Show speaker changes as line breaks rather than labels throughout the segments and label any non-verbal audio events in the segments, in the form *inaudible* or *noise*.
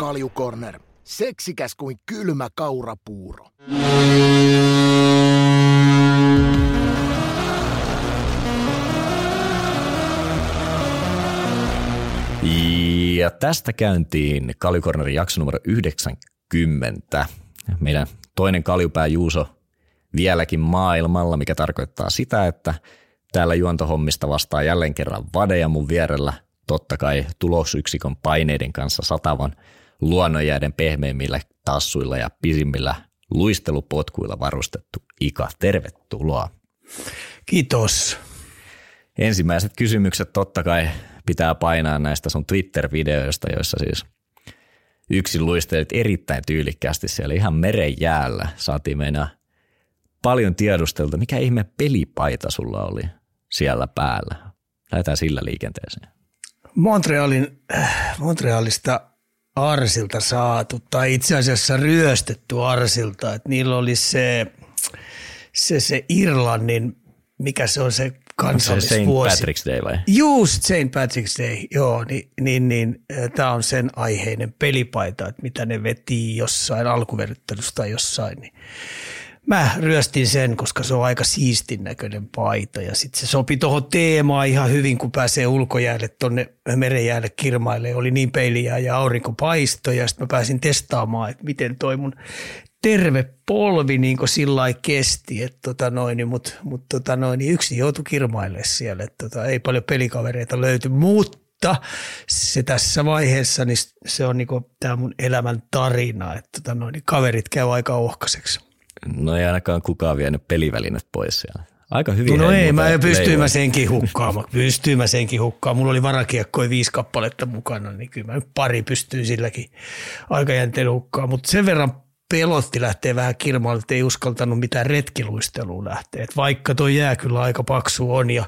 Kaljukorner. Seksikäs kuin kylmä kaurapuuro.
Ja tästä käyntiin Kaljukornerin jakso numero 90. Meidän toinen kaljupää Juuso vieläkin maailmalla, mikä tarkoittaa sitä, että täällä juontohommista vastaa jälleen kerran Vade ja mun vierellä totta kai tulosyksikön paineiden kanssa satavan luonnonjäiden pehmeimmillä tassuilla ja pisimmillä luistelupotkuilla varustettu Ika. Tervetuloa.
Kiitos.
Ensimmäiset kysymykset totta kai pitää painaa näistä sun Twitter-videoista, joissa siis yksin luistelit erittäin tyylikkäästi siellä ihan meren jäällä. Saatiin mennä paljon tiedustelta, mikä ihme pelipaita sulla oli siellä päällä. Lähdetään sillä liikenteeseen.
Montrealin, äh, Montrealista Arsilta saatu, tai itse asiassa ryöstetty Arsilta, että niillä oli se, se, se Irlannin, mikä se on se kansallisvuosi.
St. Patrick's Day vai?
Just St. Patrick's Day, joo, niin, niin, niin tämä on sen aiheinen pelipaita, että mitä ne veti jossain alkuverryttelyssä tai jossain, niin mä ryöstin sen, koska se on aika siistin näköinen paita ja sitten se sopi tuohon teemaan ihan hyvin, kun pääsee ulkojäälle tuonne merenjäälle kirmaille. Oli niin peiliä ja aurinko paistoi ja sitten mä pääsin testaamaan, että miten toi mun terve polvi niin sillä kesti, että tota niin mutta mut tota niin yksi joutui kirmaille siellä, että tota, ei paljon pelikavereita löyty, mutta se tässä vaiheessa, niin se on niin tämä mun elämän tarina, että tota noin, niin kaverit käy aika ohkaiseksi.
No ei ainakaan kukaan vienyt pelivälineet pois siellä. Aika hyvin.
No, no ei, mä pystyin mä senkin hukkaamaan. Pystyin mä senkin hukkaamaan. Mulla oli varakiekkoja viisi kappaletta mukana, niin kyllä mä pari pystyin silläkin aikajänteellä hukkaamaan. Mutta sen verran pelotti lähteä vähän kirmaalle, että ei uskaltanut mitään retkiluistelua lähteä. Et vaikka tuo jää kyllä aika paksu on ja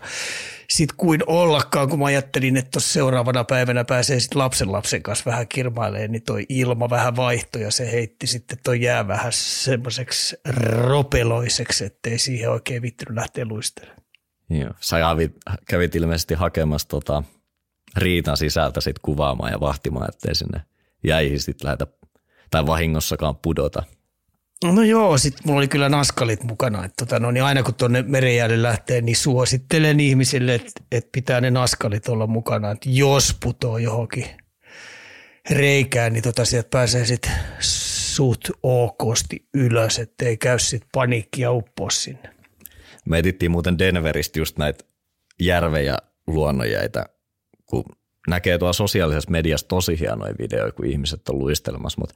sitten kuin ollakaan, kun mä ajattelin, että seuraavana päivänä pääsee sitten lapsen lapsen kanssa vähän kirmailemaan, niin toi ilma vähän vaihtoi ja se heitti sitten toi jää vähän semmoiseksi ropeloiseksi, ettei siihen oikein vittynyt lähteä luistelemaan.
Joo, sä kävit ilmeisesti hakemassa tota riitan sisältä sit kuvaamaan ja vahtimaan, ettei sinne jäihin sitten lähetä tai vahingossakaan pudota.
No joo, sitten mulla oli kyllä naskalit mukana. Että tota, no niin aina kun tuonne merenjäälle lähtee, niin suosittelen ihmisille, että, että pitää ne naskalit olla mukana. Että jos putoo johonkin reikään, niin tota, sieltä pääsee sitten suht okosti ylös, ettei käy sitten paniikkia uppoa sinne.
Me etittiin muuten Denveristä just näitä järvejä luonnonjäitä, kun näkee tuolla sosiaalisessa mediassa tosi hienoja videoita, kun ihmiset on luistelemassa, mutta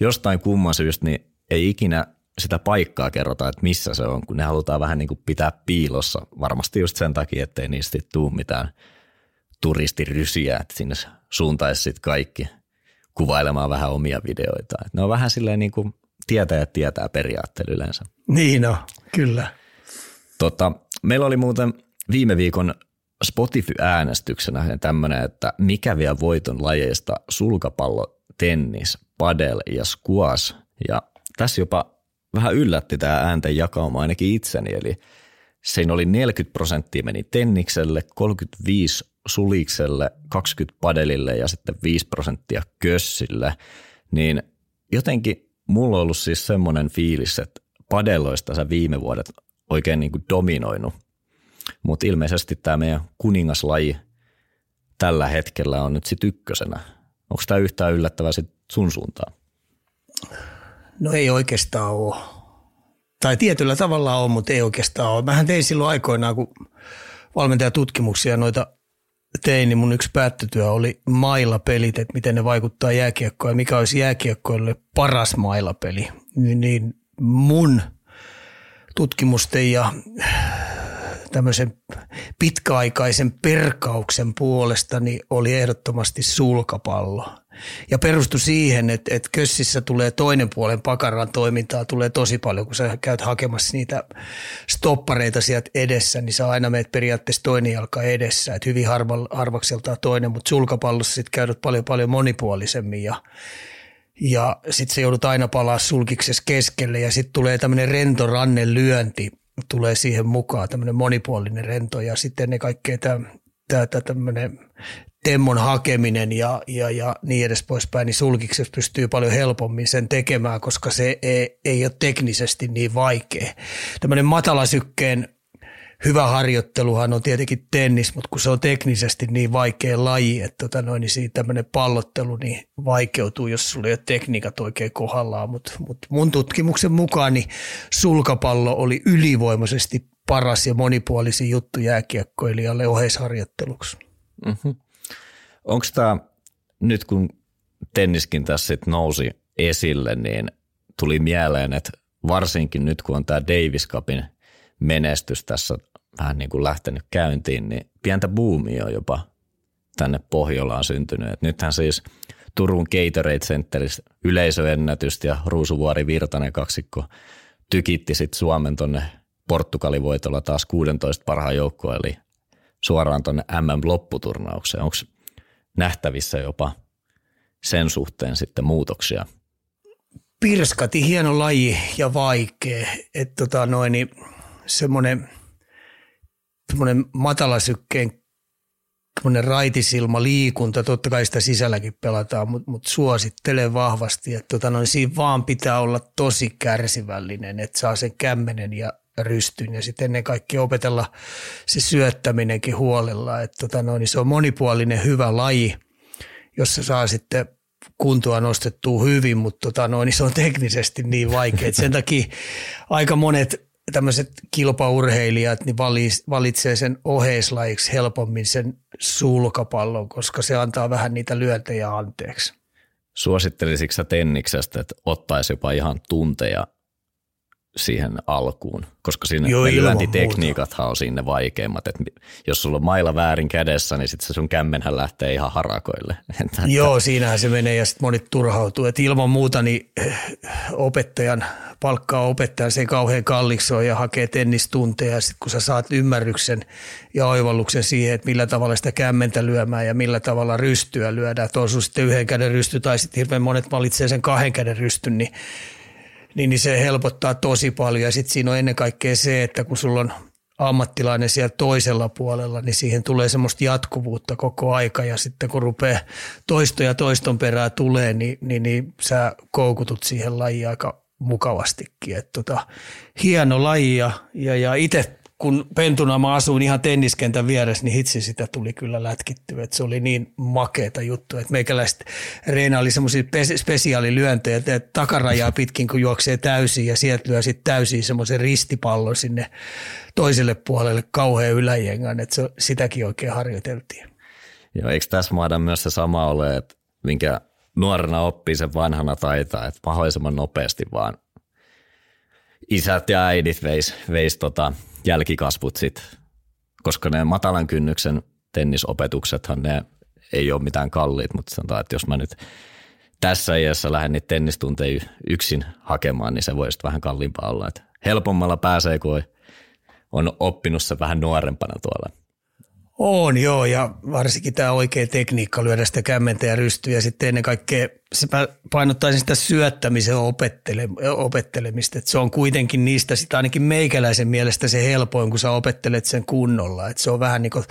jostain kumman syystä niin ei ikinä sitä paikkaa kerrota, että missä se on, kun ne halutaan vähän niin kuin pitää piilossa. Varmasti just sen takia, ettei niistä tule mitään turistirysiä, että sinne suuntaisi sitten kaikki kuvailemaan vähän omia videoita. Et ne on vähän silleen niin kuin tietää ja tietää periaatteella yleensä.
Niin no, kyllä.
Tota, meillä oli muuten viime viikon Spotify-äänestyksenä tämmöinen, että mikä vie voiton lajeista sulkapallo, tennis, padel ja squash. Ja tässä jopa vähän yllätti tämä äänten jakauma ainakin itseni, eli siinä oli 40 prosenttia meni tennikselle, 35 sulikselle, 20 padelille ja sitten 5 prosenttia kössille, niin jotenkin mulla on ollut siis semmoinen fiilis, että padelloista sä viime vuodet oikein niin kuin dominoinut – mutta ilmeisesti tämä meidän kuningaslaji tällä hetkellä on nyt sitten ykkösenä. Onko tämä yhtään yllättävää sit sun suuntaan?
No ei oikeastaan ole. Tai tietyllä tavalla on, mutta ei oikeastaan ole. Mähän tein silloin aikoinaan, kun valmentajatutkimuksia noita tein, niin mun yksi päättötyö oli mailapelit, että miten ne vaikuttaa jääkiekkoon ja mikä olisi jääkiekkoille paras mailapeli. Niin mun tutkimusten ja tämmöisen pitkäaikaisen perkauksen puolesta niin oli ehdottomasti sulkapallo. Ja perustui siihen, että, että kössissä tulee toinen puolen pakaran toimintaa tulee tosi paljon, kun sä käyt hakemassa niitä stoppareita sieltä edessä, niin sä aina meet periaatteessa toinen jalka edessä, että hyvin harva, harvakseltaan toinen, mutta sulkapallossa sitten käydät paljon paljon monipuolisemmin ja ja sitten se joudut aina palaa sulkiksessa keskelle ja sitten tulee tämmöinen rento rannen lyönti, tulee siihen mukaan tämmöinen monipuolinen rento ja sitten ne kaikkea tämä tämmöinen temmon hakeminen ja, ja, ja niin edes poispäin, niin sulkiksessa pystyy paljon helpommin sen tekemään, koska se ei, ei ole teknisesti niin vaikea. Tämmöinen matalasykkeen hyvä harjoitteluhan on tietenkin tennis, mutta kun se on teknisesti niin vaikea laji, että tota noin, niin siitä tämmöinen pallottelu niin vaikeutuu, jos sulla ei ole tekniikat oikein kohdallaan. Mutta mut mun tutkimuksen mukaan niin sulkapallo oli ylivoimaisesti paras ja monipuolisin juttu jääkiekkoilijalle oheisharjoitteluksi. Mm-hmm.
Onko tämä, nyt kun tenniskin tässä sit nousi esille, niin tuli mieleen, että varsinkin nyt kun on tämä Davis Cupin menestys tässä vähän niin kuin lähtenyt käyntiin, niin pientä buumia on jopa tänne Pohjolaan syntynyt. Et nythän siis Turun Gatorade Centerissä yleisöennätystä ja Ruusuvuori Virtanen kaksikko tykitti sitten Suomen tonne Portugalin voitolla taas 16 parhaan joukkoa, eli suoraan tuonne MM-lopputurnaukseen. Onko nähtävissä jopa sen suhteen sitten muutoksia?
Pirskati, hieno laji ja vaikea. Että tota noin, niin semmoinen, semmoinen matalasykkeen semmoinen raitisilma liikunta, totta kai sitä sisälläkin pelataan, mutta mut suosittelen vahvasti, että tota noin, siinä vaan pitää olla tosi kärsivällinen, että saa sen kämmenen ja rystyn ja sitten ennen kaikkea opetella se syöttäminenkin huolella, että tota noin, niin se on monipuolinen hyvä laji, jossa saa sitten kuntoa nostettua hyvin, mutta tota noin, niin se on teknisesti niin vaikea. Sen takia aika monet tämmöiset kilpaurheilijat niin valitsee sen oheislajiksi helpommin sen sulkapallon, koska se antaa vähän niitä lyöntejä anteeksi.
Suosittelisitko tenniksestä, että ottaisi jopa ihan tunteja siihen alkuun, koska siinä Joo, lyöntitekniikathan on siinä vaikeimmat. että jos sulla on mailla väärin kädessä, niin sitten se sun kämmenhän lähtee ihan harakoille. *laughs*
Joo, siinähän se menee ja sitten monet turhautuu. Et ilman muuta niin eh, opettajan palkkaa opettajan, se ei kauhean kalliksi ole ja hakee tennistunteja. Ja sitten kun sä saat ymmärryksen ja oivalluksen siihen, että millä tavalla sitä kämmentä lyömään ja millä tavalla rystyä lyödään, että on sitten yhden käden rysty tai sitten hirveän monet valitsee sen kahden käden rystyn, niin niin, niin se helpottaa tosi paljon. Ja sitten siinä on ennen kaikkea se, että kun sulla on ammattilainen siellä toisella puolella, niin siihen tulee semmoista jatkuvuutta koko aika ja sitten kun rupeaa toisto ja toiston perää tulee, niin, niin, niin sä koukutut siihen lajiin aika mukavastikin. Et tota, hieno laji ja, ja, ja itse kun pentuna mä asuin ihan tenniskentän vieressä, niin hitsi sitä tuli kyllä lätkittyä. Että se oli niin makeeta juttu, että meikäläiset Reina oli semmoisia spesiaalilyöntejä, että takarajaa pitkin kun juoksee täysin ja sieltä lyö sitten täysin semmoisen ristipallon sinne toiselle puolelle kauhean yläjengan, että se, sitäkin oikein harjoiteltiin.
Joo, eikö tässä maada myös se sama ole, että minkä nuorena oppii sen vanhana taitaa, että mahdollisimman nopeasti vaan isät ja äidit veis, veis tota jälkikasvut sit, koska ne matalan kynnyksen tennisopetuksethan ne ei ole mitään kalliit, mutta sanotaan, että jos mä nyt tässä iässä lähden niitä tennistunteja yksin hakemaan, niin se voisi vähän kalliimpaa olla. Että helpommalla pääsee, kun on oppinut se vähän nuorempana tuolla.
On joo, ja varsinkin tämä oikea tekniikka lyödä sitä kämmentä ja rystyä, ja sitten ennen kaikkea se painottaisin sitä syöttämisen opettele, opettelemista, että se on kuitenkin niistä sitä ainakin meikäläisen mielestä se helpoin, kun sä opettelet sen kunnolla, että se on vähän niin kuin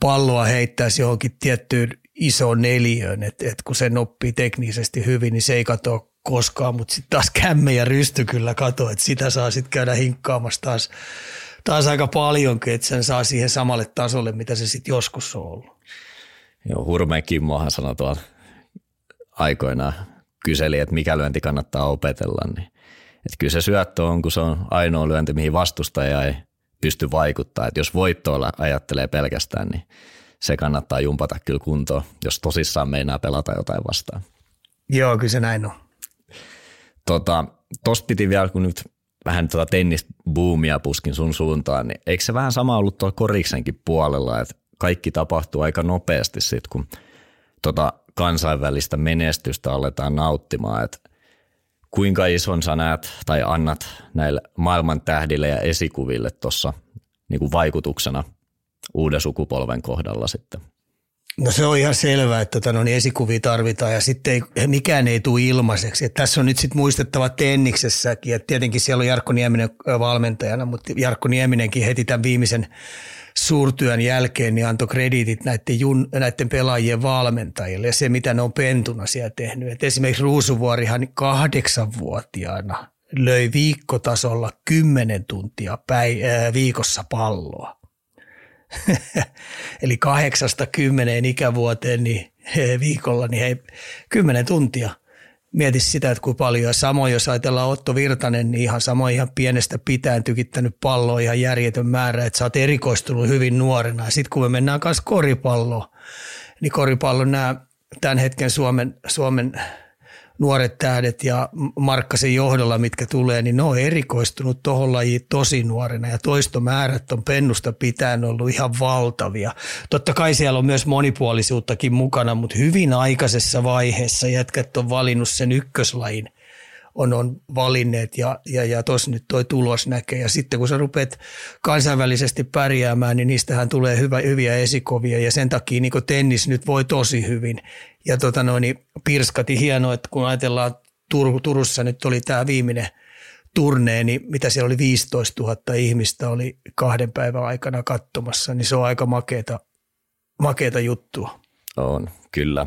palloa heittäisi johonkin tiettyyn isoon neliöön, että, että kun sen oppii teknisesti hyvin, niin se ei katoa koskaan, mutta sitten taas kämme ja rysty kyllä katoa, että sitä saa sitten käydä hinkkaamassa taas taas aika paljonkin, että sen saa siihen samalle tasolle, mitä se sitten joskus on ollut.
Joo, Hurmeen Kimmohan sanoi tuolla aikoinaan, kyseli, että mikä lyönti kannattaa opetella, niin että kyllä se syöttö on, kun se on ainoa lyönti, mihin vastustaja ei pysty vaikuttaa. Että jos voittoilla ajattelee pelkästään, niin se kannattaa jumpata kyllä kuntoon, jos tosissaan meinaa pelata jotain vastaan.
Joo, kyllä se näin on.
Tota, Tuosta piti vielä, kun nyt vähän tuota tennisbuumia puskin sun suuntaan, niin eikö se vähän sama ollut tuolla koriksenkin puolella, että kaikki tapahtuu aika nopeasti sitten, kun tota kansainvälistä menestystä aletaan nauttimaan, että kuinka ison sä näet tai annat näille maailman tähdille ja esikuville tuossa niin vaikutuksena uuden sukupolven kohdalla sitten?
No se on ihan selvää, että tota, no, niin esikuvia tarvitaan ja sitten ei, mikään ei tule ilmaiseksi. Et tässä on nyt sitten muistettava Tenniksessäkin, että tietenkin siellä on Jarkko Nieminen valmentajana, mutta Jarkko Nieminenkin heti tämän viimeisen suurtyön jälkeen niin antoi krediitit näiden, jun, näiden pelaajien valmentajille ja se, mitä ne on pentuna siellä tehnyt. Et esimerkiksi Ruusuvuorihan kahdeksanvuotiaana löi viikkotasolla kymmenen tuntia päi, ää, viikossa palloa. *laughs* Eli kahdeksasta kymmeneen ikävuoteen niin viikolla, niin hei, kymmenen tuntia – mieti sitä, että kuinka paljon. Samoin, jos ajatellaan Otto Virtanen, niin ihan samoin ihan pienestä pitäen tykittänyt palloa ihan järjetön määrä, että sä oot erikoistunut hyvin nuorena. Ja sitten kun me mennään kanssa koripalloon, niin koripallon nämä tämän hetken Suomen, Suomen nuoret tähdet ja Markkasen johdolla, mitkä tulee, niin ne on erikoistunut tuohon lajiin tosi nuorena ja toistomäärät on pennusta pitäen ollut ihan valtavia. Totta kai siellä on myös monipuolisuuttakin mukana, mutta hyvin aikaisessa vaiheessa jätkät on valinnut sen ykköslajin on, on valinneet ja, ja, ja tuossa nyt toi tulos näkee. Ja sitten kun sä rupeat kansainvälisesti pärjäämään, niin niistähän tulee hyvä, hyviä esikovia ja sen takia niin tennis nyt voi tosi hyvin. Ja tota noin, niin pirskati hienoa, että kun ajatellaan Tur- Turussa nyt oli tämä viimeinen turnee, niin mitä siellä oli 15 000 ihmistä oli kahden päivän aikana katsomassa, niin se on aika makeeta, makeeta juttua.
On, kyllä.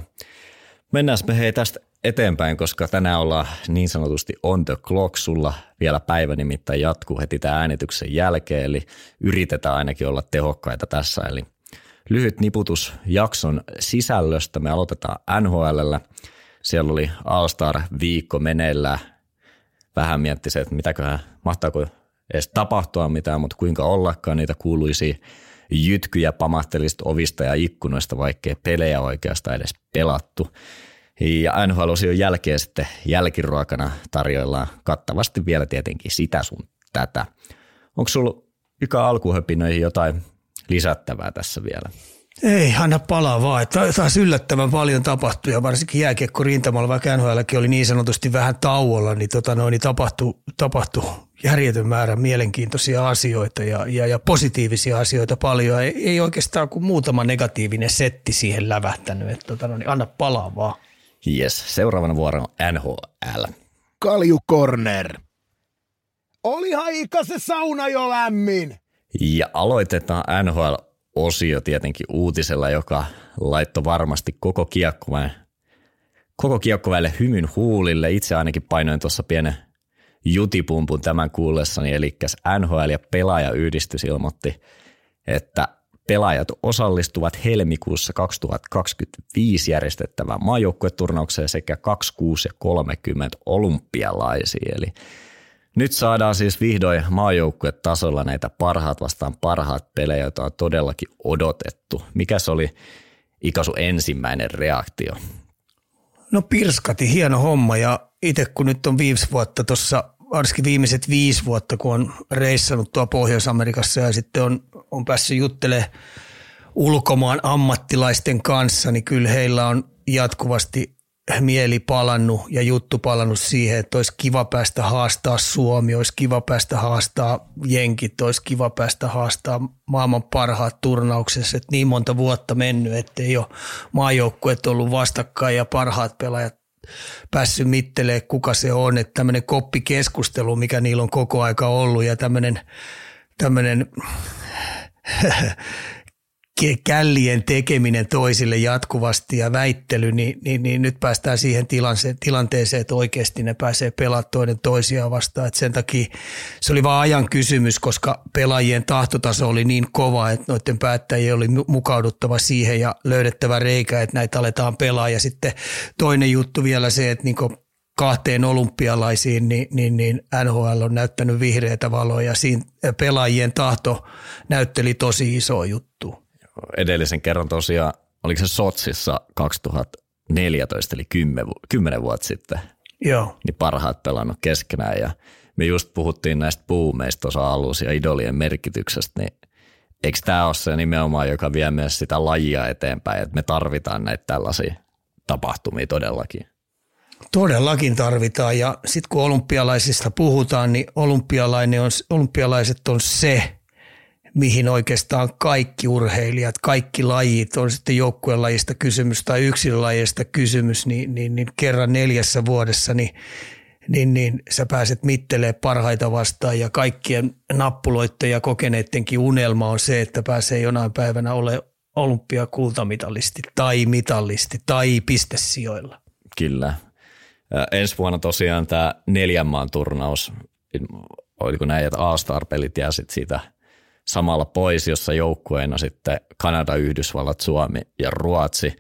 Mennään me hei tästä eteenpäin, koska tänään ollaan niin sanotusti on the clock. Sulla vielä päivä nimittäin jatkuu heti tämän äänityksen jälkeen, eli yritetään ainakin olla tehokkaita tässä. Eli lyhyt niputus jakson sisällöstä. Me aloitetaan NHL. Siellä oli All-Star-viikko meneillään. Vähän mietti se, että mitäköhän, mahtaako edes tapahtua mitään, mutta kuinka ollakaan niitä kuuluisi jytkyjä pamahtelista ovista ja ikkunoista, vaikkei pelejä oikeastaan edes pelattu. Ja NHL-osion jälkeen sitten jälkiruokana tarjoillaan kattavasti vielä tietenkin sitä sun tätä. Onko sulla Yka alkuhöpinöihin jotain lisättävää tässä vielä?
Ei, anna palaa vaan. Taas yllättävän paljon tapahtui ja varsinkin jääkiekko rintamalla, vaikka NHLkin oli niin sanotusti vähän tauolla, niin, tota noin, niin tapahtui, tapahtui järjetön määrä mielenkiintoisia asioita ja, ja, ja positiivisia asioita paljon. Ei, ei oikeastaan kuin muutama negatiivinen setti siihen lävähtänyt. Että, tota noin, niin anna palaa vaan.
Yes, seuraavana vuoro on NHL.
Kalju Corner. Oli haika se sauna jo lämmin.
Ja aloitetaan NHL-osio tietenkin uutisella, joka laittoi varmasti koko kiekkoväen, koko kiekkoväelle hymyn huulille. Itse ainakin painoin tuossa pienen jutipumpun tämän kuullessani, eli NHL ja pelaajayhdistys ilmoitti, että pelaajat osallistuvat helmikuussa 2025 järjestettävään maajoukkueturnaukseen sekä 26 ja 30 olympialaisiin. Eli nyt saadaan siis vihdoin maajoukkuetasolla näitä parhaat vastaan parhaat pelejä, joita on todellakin odotettu. Mikä oli Ikasu ensimmäinen reaktio?
No pirskati, hieno homma ja itse kun nyt on viisi vuotta tuossa, varsinkin viimeiset viisi vuotta, kun on reissannut tuo Pohjois-Amerikassa ja sitten on, on päässyt juttelemaan ulkomaan ammattilaisten kanssa, niin kyllä heillä on jatkuvasti mieli palannut ja juttu palannut siihen, että olisi kiva päästä haastaa Suomi, olisi kiva päästä haastaa Jenkit, olisi kiva päästä haastaa maailman parhaat turnauksessa. Että niin monta vuotta mennyt, että ei ole maajoukkueet ollut vastakkain ja parhaat pelaajat päässyt mittelee, kuka se on. Että tämmöinen koppikeskustelu, mikä niillä on koko aika ollut ja tämmöinen, tämmöinen källien tekeminen toisille jatkuvasti ja väittely, niin, niin, niin nyt päästään siihen tilanteeseen, että oikeasti ne pääsee pelaamaan toinen toisiaan vastaan. Että sen takia se oli vain ajan kysymys, koska pelaajien tahtotaso oli niin kova, että noiden päättäjien oli mukauduttava siihen ja löydettävä reikä, että näitä aletaan pelaa. Ja sitten toinen juttu vielä se, että niin kahteen olympialaisiin, niin, niin, niin NHL on näyttänyt vihreätä valoa ja siinä pelaajien tahto näytteli tosi iso juttu
edellisen kerran tosiaan, oliko se Sotsissa 2014, eli 10, 10 vuotta sitten,
Joo.
niin parhaat pelannut keskenään ja me just puhuttiin näistä puumeista tuossa alussa ja idolien merkityksestä, niin eikö tämä ole se nimenomaan, joka vie myös sitä lajia eteenpäin, että me tarvitaan näitä tällaisia tapahtumia todellakin?
Todellakin tarvitaan ja sitten kun olympialaisista puhutaan, niin olympialainen on, olympialaiset on se mihin oikeastaan kaikki urheilijat, kaikki lajit, on sitten joukkueen lajista kysymys tai yksilölajista kysymys, niin, niin, niin kerran neljässä vuodessa, niin niin, niin sä pääset mittelee parhaita vastaan ja kaikkien nappuloitteen ja kokeneittenkin unelma on se, että pääsee jonain päivänä ole olympiakultamitalisti tai mitallisti tai pistesijoilla.
Kyllä. Ensi vuonna tosiaan tämä neljän maan turnaus, oliko näin, että A-Star-pelit jää sit siitä samalla pois, jossa joukkueena sitten Kanada, Yhdysvallat, Suomi ja Ruotsi.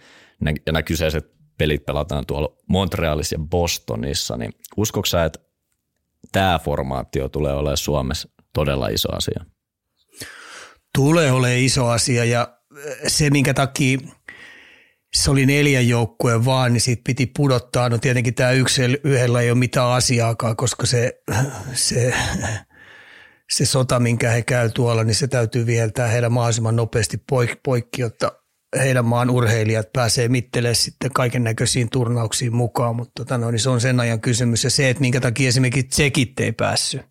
Ja nämä kyseiset pelit pelataan tuolla Montrealissa ja Bostonissa, niin uskotko sä, että tämä formaatio tulee olemaan Suomessa todella iso asia?
Tulee olemaan iso asia ja se, minkä takia se oli neljän joukkueen vaan, niin siitä piti pudottaa. No tietenkin tämä yksi yhdellä ei ole mitään asiaakaan, koska se, se, se sota, minkä he käy tuolla, niin se täytyy viheltää heidän mahdollisimman nopeasti poikki, poikki jotta heidän maan urheilijat pääsee mittelemään sitten kaiken näköisiin turnauksiin mukaan, mutta tota, no, niin se on sen ajan kysymys. Ja se, että minkä takia esimerkiksi tsekit ei päässyt,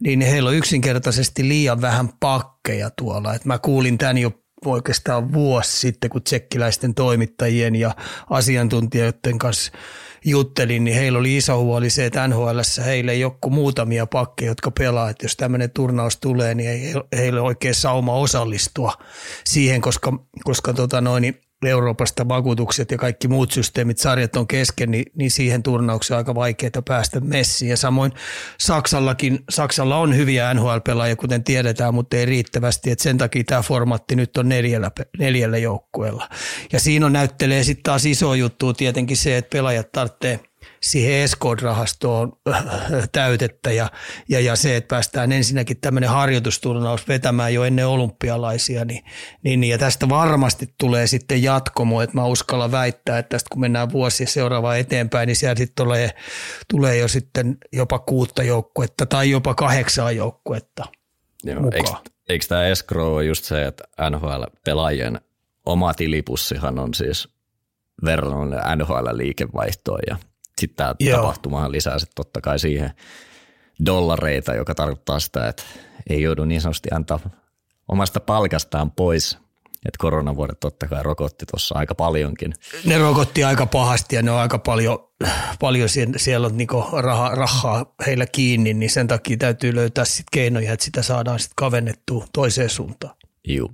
niin heillä on yksinkertaisesti liian vähän pakkeja tuolla. Et mä kuulin tämän jo oikeastaan vuosi sitten, kun tsekkiläisten toimittajien ja asiantuntijoiden kanssa juttelin, niin heillä oli iso huoli se, että NHL heille ei ole muutamia pakkeja, jotka pelaa. Että jos tämmöinen turnaus tulee, niin ei heille oikein sauma osallistua siihen, koska, koska tota noin, niin Euroopasta vakuutukset ja kaikki muut systeemit, sarjat on kesken, niin, niin siihen turnaukseen on aika vaikeaa päästä messiin. Ja samoin Saksallakin, Saksalla on hyviä NHL-pelaajia, kuten tiedetään, mutta ei riittävästi. Et sen takia tämä formaatti nyt on neljällä, neljällä joukkueella. Ja siinä on näyttelee sitten taas iso juttu tietenkin se, että pelaajat tarvitsee siihen Escort-rahastoon *laughs* täytettä ja, ja, ja, se, että päästään ensinnäkin tämmöinen harjoitusturnaus vetämään jo ennen olympialaisia, niin, niin, niin ja tästä varmasti tulee sitten jatkomo, että mä uskallan väittää, että tästä kun mennään vuosi seuraavaa eteenpäin, niin siellä sitten tulee, tulee jo sitten jopa kuutta joukkuetta tai jopa kahdeksaa joukkuetta
Joo, mukaan. Eikö, eikö tämä escrow ole just se, että NHL-pelaajien oma tilipussihan on siis verran NHL-liikevaihtoon ja sitten tämä tapahtuma lisää sitten totta kai siihen dollareita, joka tarkoittaa sitä, että ei joudu niin sanotusti antaa omasta palkastaan pois. Että koronavuodet totta kai rokotti tuossa aika paljonkin.
Ne rokotti aika pahasti ja ne on aika paljon, paljon siellä, siellä on niinku raha, rahaa heillä kiinni, niin sen takia täytyy löytää sit keinoja, että sitä saadaan sitten kavennettua toiseen suuntaan.
Joo.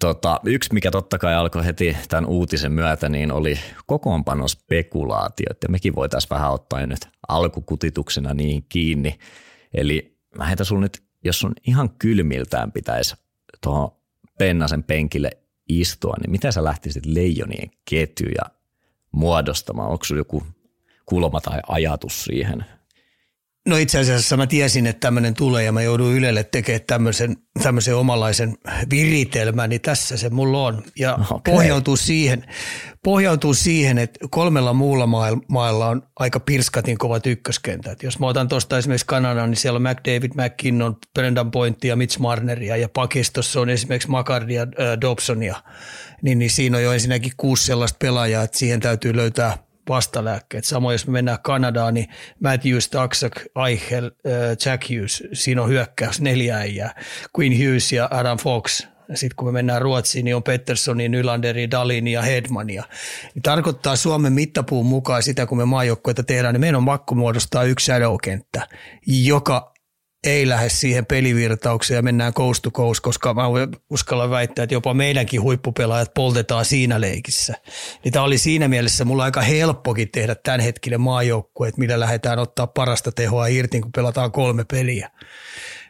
Tota, yksi, mikä totta kai alkoi heti tämän uutisen myötä, niin oli kokoonpanospekulaatiot, ja mekin voitaisiin vähän ottaa nyt alkukutituksena niin kiinni. Eli mä heitän sulla nyt, jos sun ihan kylmiltään pitäisi tuohon Pennasen penkille istua, niin miten sä lähtisit leijonien ketjuja muodostamaan? Onko sulla joku kulma tai ajatus siihen –
No itse asiassa mä tiesin, että tämmöinen tulee ja mä joudun Ylelle tekemään tämmöisen, tämmöisen omalaisen viritelmän, niin tässä se mulla on. Ja okay. pohjautuu, siihen, pohjautuu siihen, että kolmella muulla mailla on aika pirskatin kovat ykköskentät. Jos mä otan tuosta esimerkiksi Kanadan, niin siellä on McDavid, McKinnon, Brendan Pointia, Mitch Marneria ja pakistossa on esimerkiksi Macardia, äh, Dobsonia. Niin, niin siinä on jo ensinnäkin kuusi sellaista pelaajaa, että siihen täytyy löytää – vastalääkkeet. Samoin jos me mennään Kanadaan, niin Matthews, Taksak, Eichel, äh, Jack Hughes, siinä on hyökkäys neljä äijää. Queen Hughes ja Adam Fox. Sitten kun me mennään Ruotsiin, niin on Petterssonin, Nylanderi, Dalin ja Hedmania. Niin tarkoittaa Suomen mittapuun mukaan sitä, kun me maajoukkoita tehdään, niin meidän on makko muodostaa yksi joka ei lähde siihen pelivirtaukseen ja mennään coast to coast, koska mä uskallan väittää, että jopa meidänkin huippupelaajat poltetaan siinä leikissä. Niin tämä oli siinä mielessä mulla aika helppokin tehdä tämän hetkinen maajoukkue, että millä lähdetään ottaa parasta tehoa irti, kun pelataan kolme peliä.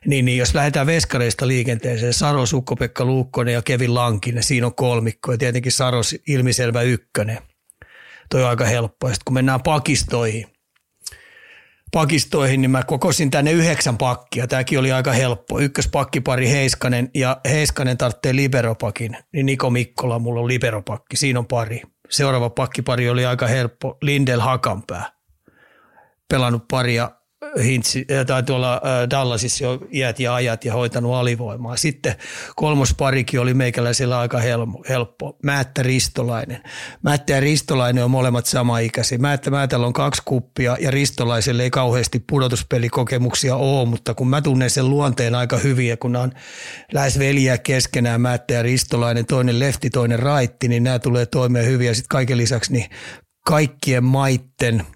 Niin, niin jos lähdetään veskareista liikenteeseen, Saros, Ukko-Pekka Luukkonen ja Kevin Lankinen, siinä on kolmikko ja tietenkin Saros ilmiselvä ykkönen. Toi on aika helppoa. Sitten kun mennään pakistoihin – pakistoihin, niin mä kokosin tänne yhdeksän pakkia. Tämäkin oli aika helppo. Ykköspakkipari Heiskanen ja Heiskanen tarvitsee liberopakin, niin Niko Mikkola, mulla on liberopakki. Siinä on pari. Seuraava pakkipari oli aika helppo. Lindel Hakanpää. Pelannut paria Hintsi, äh, tai tuolla äh, Dallasissa jo iät ja ajat ja hoitanut alivoimaa. Sitten kolmos parikin oli meikäläisellä aika helppo. Määttä Ristolainen. Määttä ja Ristolainen on molemmat sama-ikäisiä. Määttä Määtällä on kaksi kuppia ja Ristolaiselle ei kauheasti pudotuspelikokemuksia ole, mutta kun mä tunnen sen luonteen aika hyvin ja kun on lähes veljiä keskenään Määttä ja Ristolainen, toinen lefti, toinen raitti, niin nämä tulee toimeen hyvin ja sitten kaiken lisäksi niin kaikkien maitten –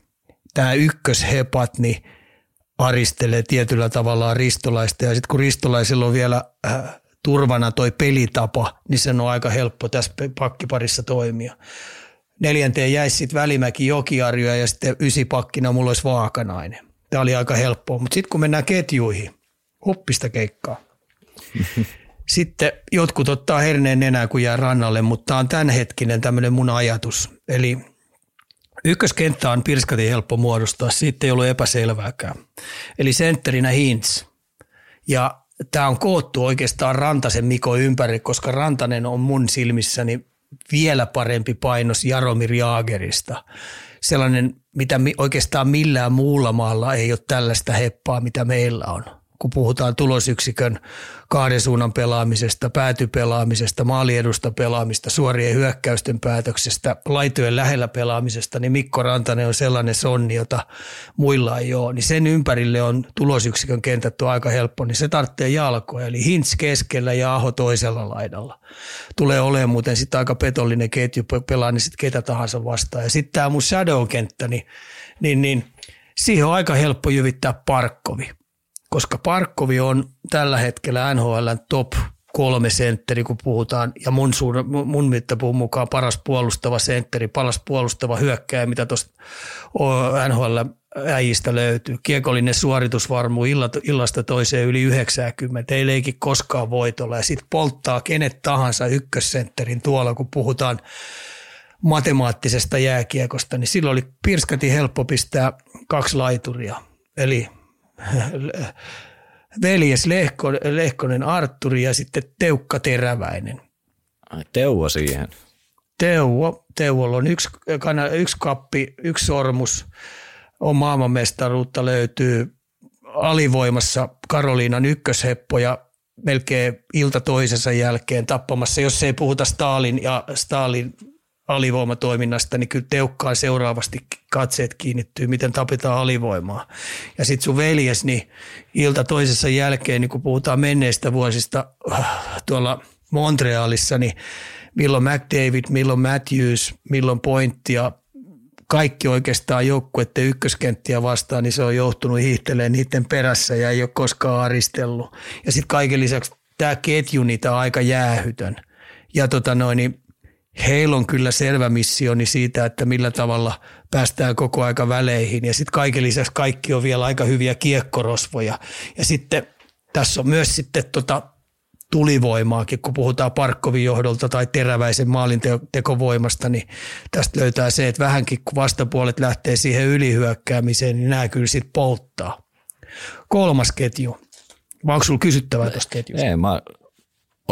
tämä ykköshepat, niin aristelee tietyllä tavalla ristolaista. Ja sitten kun ristolaisilla on vielä äh, turvana toi pelitapa, niin sen on aika helppo tässä pakkiparissa toimia. Neljänteen jäisi sitten Välimäki Jokiarjo ja sitten ysipakkina mulla olisi Vaakanainen. Tämä oli aika helppoa, mutta sitten kun mennään ketjuihin, oppista keikkaa. *laughs* Sitten jotkut ottaa herneen nenää, kun jää rannalle, mutta tämä on tämänhetkinen tämmöinen mun ajatus. Eli ykköskenttä on pirskatin helppo muodostaa, siitä ei ollut epäselvääkään. Eli sentterinä Hintz. Ja tämä on koottu oikeastaan Rantasen Miko ympäri, koska Rantanen on mun silmissäni vielä parempi painos Jaromir Jaagerista. Sellainen, mitä oikeastaan millään muulla maalla ei ole tällaista heppaa, mitä meillä on kun puhutaan tulosyksikön kahden suunnan pelaamisesta, päätypelaamisesta, maaliedusta pelaamista, suorien hyökkäysten päätöksestä, laitojen lähellä pelaamisesta, niin Mikko Rantanen on sellainen sonni, jota muilla ei ole. Niin sen ympärille on tulosyksikön kentät aika helppo, niin se tarvitsee jalkoja. Eli Hintz keskellä ja Aho toisella laidalla. Tulee olemaan muuten sitten aika petollinen ketju, pelaa niin sitten ketä tahansa vastaan. Ja sitten tämä mun shadow-kenttä, niin, niin, niin siihen on aika helppo jyvittää Parkkovi koska Parkkovi on tällä hetkellä NHL top kolme sentteri, kun puhutaan, ja mun, suur, mun mittapuun mukaan paras puolustava sentteri, paras puolustava hyökkäjä, mitä tuosta NHL äijistä löytyy. Kiekollinen suoritusvarmuus illasta toiseen yli 90, ei leiki koskaan voitolla, ja sitten polttaa kenet tahansa ykkössentterin tuolla, kun puhutaan matemaattisesta jääkiekosta, niin silloin oli pirskati helppo pistää kaksi laituria, eli *laughs* veljes Lehko, Lehkonen Arturi ja sitten Teukka Teräväinen.
Ai, Teuvo siihen.
Teuvo, Teuvolla on yksi, yksi kappi, yksi sormus, on maailmanmestaruutta löytyy alivoimassa Karoliinan ykkösheppo ja melkein ilta toisensa jälkeen tappamassa, jos ei puhuta Stalin ja Stalin alivoimatoiminnasta, niin kyllä teukkaan seuraavasti katseet kiinnittyy, miten tapetaan alivoimaa. Ja sitten sun veljes, niin ilta toisessa jälkeen, niin kun puhutaan menneistä vuosista äh, tuolla Montrealissa, niin milloin McDavid, milloin Matthews, milloin Pointtia, kaikki oikeastaan joukkuette ykköskenttiä vastaan, niin se on johtunut hiihtelemään niiden perässä ja ei ole koskaan aristellut. Ja sitten kaiken lisäksi tämä ketju niitä on aika jäähytön. Ja tota noin, niin heillä on kyllä selvä missioni siitä, että millä tavalla päästään koko aika väleihin. Ja sitten kaiken lisäksi kaikki on vielä aika hyviä kiekkorosvoja. Ja sitten tässä on myös sitten tota tulivoimaakin, kun puhutaan Parkkovin johdolta tai teräväisen maalintekovoimasta, niin tästä löytää se, että vähänkin kun vastapuolet lähtee siihen ylihyökkäämiseen, niin nämä kyllä sitten polttaa. Kolmas ketju. Vai onko sinulla kysyttävää tuosta ketjusta?
Ei, mä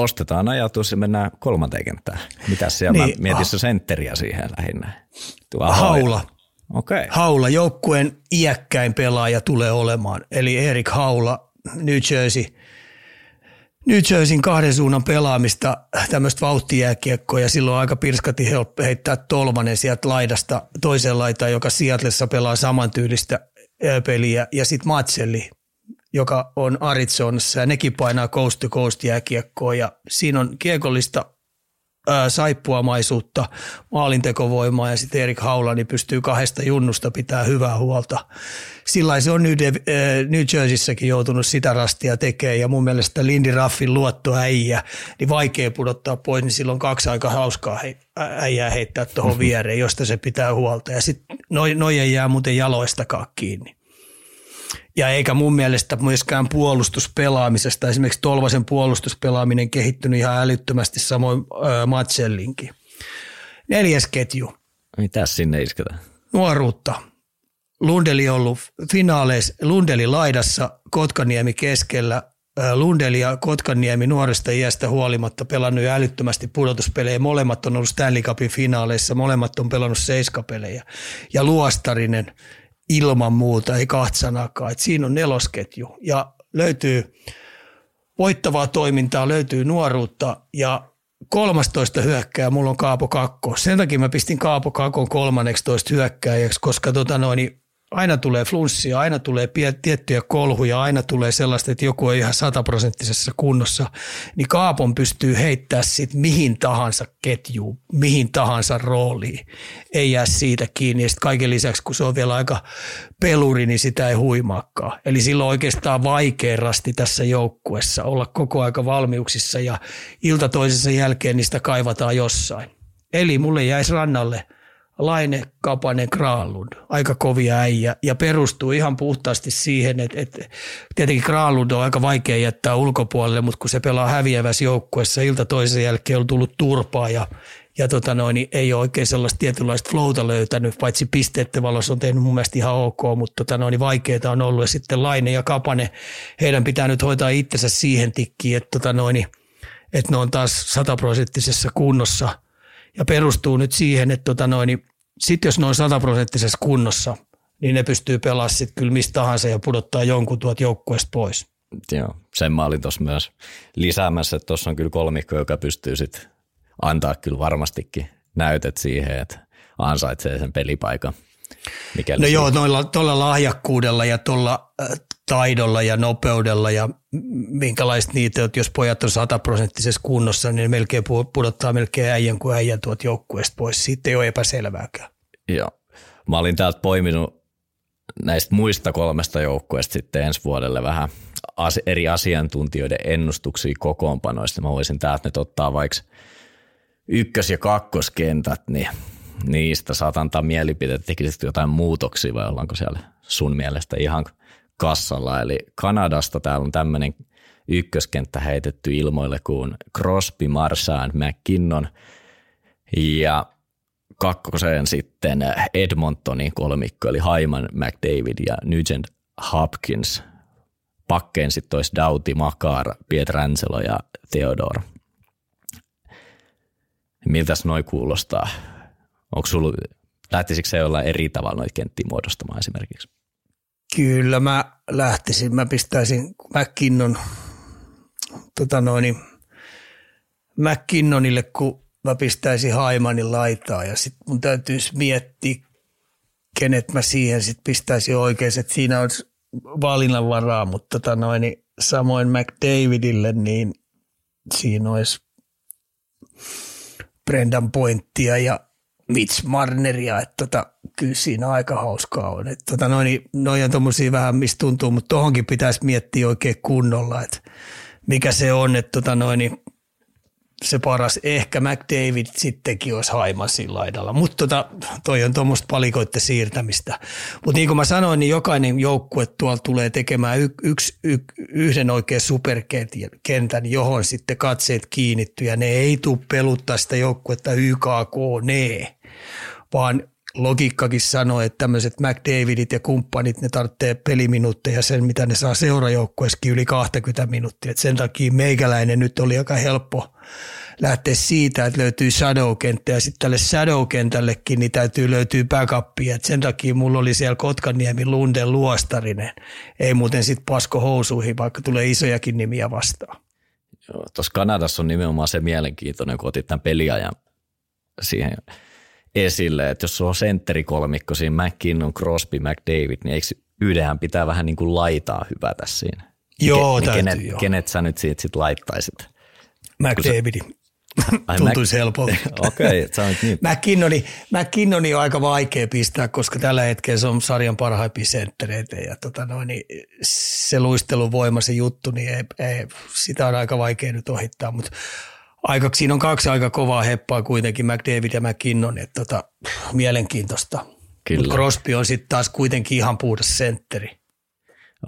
ostetaan ajatus ja mennään kolmanteen kenttään. Mitäs siellä niin, mä mietin ah. sentteriä siihen lähinnä.
Tuo Haula.
Okay.
Haula, joukkueen iäkkäin pelaaja tulee olemaan. Eli Erik Haula, New Jersey. New Jerseyn kahden suunnan pelaamista, tämmöistä vauhtijääkiekkoa ja silloin aika pirskati helppo heittää Tolvanen sieltä laidasta toiseen laitaan, joka Seattleissa pelaa samantyylistä peliä ja sitten Matselli, joka on Arizonassa ja nekin painaa coast to coast jääkiekkoa ja siinä on kiekollista ää, saippuamaisuutta, maalintekovoimaa ja sitten Erik Haula niin pystyy kahdesta junnusta pitää hyvää huolta. Sillä se on New, De- New Jerseyssäkin joutunut sitä rastia tekemään ja mun mielestä Lindy Raffin luottoäijä, niin vaikea pudottaa pois, niin silloin kaksi aika hauskaa he, äijää heittää tuohon viereen, josta se pitää huolta. Ja sitten noin jää muuten jaloistakaan kiinni. Ja eikä mun mielestä myöskään puolustuspelaamisesta, esimerkiksi Tolvasen puolustuspelaaminen kehittynyt ihan älyttömästi, samoin Matsellinkin. Neljäs ketju.
Mitä sinne isketään?
Nuoruutta. Lundeli on ollut finaaleissa, Lundeli laidassa, Kotkaniemi keskellä, Lundeli ja Kotkaniemi nuoresta iästä huolimatta pelannut älyttömästi pudotuspelejä. Molemmat on ollut Stanley Cupin finaaleissa, molemmat on pelannut seiskapelejä. Ja Luostarinen – ilman muuta, ei kahtsanakaan. että siinä on nelosketju ja löytyy voittavaa toimintaa, löytyy nuoruutta ja 13 hyökkää, mulla on Kaapo Kakko. Sen takia mä pistin Kaapo Kakon 13 hyökkääjäksi, koska tota noin, aina tulee flunssia, aina tulee tiettyjä kolhuja, aina tulee sellaista, että joku ei ihan sataprosenttisessa kunnossa, niin Kaapon pystyy heittää sit mihin tahansa ketjuun, mihin tahansa rooliin. Ei jää siitä kiinni. Ja kaiken lisäksi, kun se on vielä aika peluri, niin sitä ei huimaakaan. Eli silloin oikeastaan vaikea rasti tässä joukkuessa olla koko aika valmiuksissa ja ilta toisensa jälkeen niistä kaivataan jossain. Eli mulle jäisi rannalle – Laine, Kapanen, Kraalund, aika kovia äijä ja perustuu ihan puhtaasti siihen, että, että tietenkin Kraalund on aika vaikea jättää ulkopuolelle, mutta kun se pelaa häviävässä joukkueessa ilta toisen jälkeen on tullut turpaa ja, ja tota noin, niin ei ole oikein sellaista tietynlaista flowta löytänyt, paitsi pisteiden valossa on tehnyt mun mielestä ihan ok, mutta tota noin, niin vaikeita on ollut. Ja sitten Laine ja Kapane, heidän pitää nyt hoitaa itsensä siihen tikkiin, että, tota noin, niin, että ne on taas sataprosenttisessa kunnossa – ja perustuu nyt siihen, että tota noin, niin sitten jos ne on sataprosenttisessa kunnossa, niin ne pystyy pelaamaan sitten kyllä mistä tahansa ja pudottaa jonkun tuot joukkueesta pois.
Joo, sen mä olin tuossa myös lisäämässä, että tuossa on kyllä kolmikko, joka pystyy sitten antaa kyllä varmastikin näytet siihen, että ansaitsee sen pelipaikan.
Mikäli no siitä. joo, noilla, tuolla lahjakkuudella ja tuolla äh, taidolla ja nopeudella ja minkälaista niitä, että jos pojat on sataprosenttisessa kunnossa, niin melkein pudottaa melkein äijän kuin äijän tuot joukkueesta pois. Siitä ei ole epäselvääkään.
Joo. Mä olin täältä poiminut näistä muista kolmesta joukkueesta sitten ensi vuodelle vähän eri asiantuntijoiden ennustuksia kokoonpanoista. Mä voisin täältä nyt ottaa vaikka ykkös- ja kakkoskentät, niin niistä saat antaa mielipiteet, tekisit jotain muutoksia vai ollaanko siellä sun mielestä ihan kassalla. Eli Kanadasta täällä on tämmöinen ykköskenttä heitetty ilmoille kuin Crosby, Marchand, McKinnon ja kakkoseen sitten Edmontonin kolmikko, eli Hyman, McDavid ja Nugent Hopkins. Pakkeen sitten olisi Dauti, Makar, Pietrangelo ja Theodore. Miltäs noi kuulostaa? Onko sulla, lähtisikö se jollain eri tavalla noita kenttiä muodostamaan esimerkiksi?
Kyllä mä lähtisin. Mä pistäisin McKinnon tota noin, McKinnonille, kun mä pistäisin Haimanin laitaa ja sitten mun täytyisi miettiä, kenet mä siihen sitten pistäisin oikein, että siinä on valinnanvaraa, mutta tota noin, samoin McDavidille, niin siinä olisi Brendan Pointtia ja Mitch Marneria, että tota, kyllä siinä aika hauskaa on. Että tota, noin, noin on tommosia vähän, mistä tuntuu, mutta tohonkin pitäisi miettiä oikein kunnolla, että mikä se on, että tota, noin, se paras. Ehkä McDavid sittenkin olisi Haimasin laidalla, mutta tota, toi on tuommoista palikoitte siirtämistä. Mutta niin kuin mä sanoin, niin jokainen joukkue tuolla tulee tekemään y- yksi, y- yhden oikein superkentän, johon sitten katseet kiinnittyy ja ne ei tule peluttaa sitä joukkuetta YKK, ne, vaan logiikkakin sanoo, että tämmöiset McDavidit ja kumppanit, ne tarvitsee peliminuutteja sen, mitä ne saa seurajoukkueessakin yli 20 minuuttia. Et sen takia meikäläinen nyt oli aika helppo lähteä siitä, että löytyy shadow-kenttä ja sitten tälle shadow-kentällekin niin täytyy löytyä backupia. Et sen takia mulla oli siellä Kotkaniemi Lunden luostarinen. Ei muuten sitten pasko housuihin, vaikka tulee isojakin nimiä vastaan.
Tuossa Kanadassa on nimenomaan se mielenkiintoinen, kun otit tämän peliajan siihen – esille, että jos sulla on sentterikolmikko siinä McKinnon, Crosby, McDavid, niin eikö yhdenhän pitää vähän niin kuin laitaa hypätä siinä?
Joo,
Ke,
täytyy,
kenet,
joo.
kenet sä nyt siitä sit laittaisit?
McDavidin. *laughs* Tuntuisi helpolta. *laughs*
Okei, okay, olet niin.
McKinnoni, McKinnoni on aika vaikea pistää, koska tällä hetkellä se on sarjan parhaimpia senttereitä ja tota noin, niin se luisteluvoima, se juttu, niin ei, ei, sitä on aika vaikea nyt ohittaa, mutta aika, siinä on kaksi aika kovaa heppaa kuitenkin, McDavid ja McKinnon, että tota, mielenkiintoista.
Kyllä.
Mutta Crosby on sitten taas kuitenkin ihan puhdas sentteri.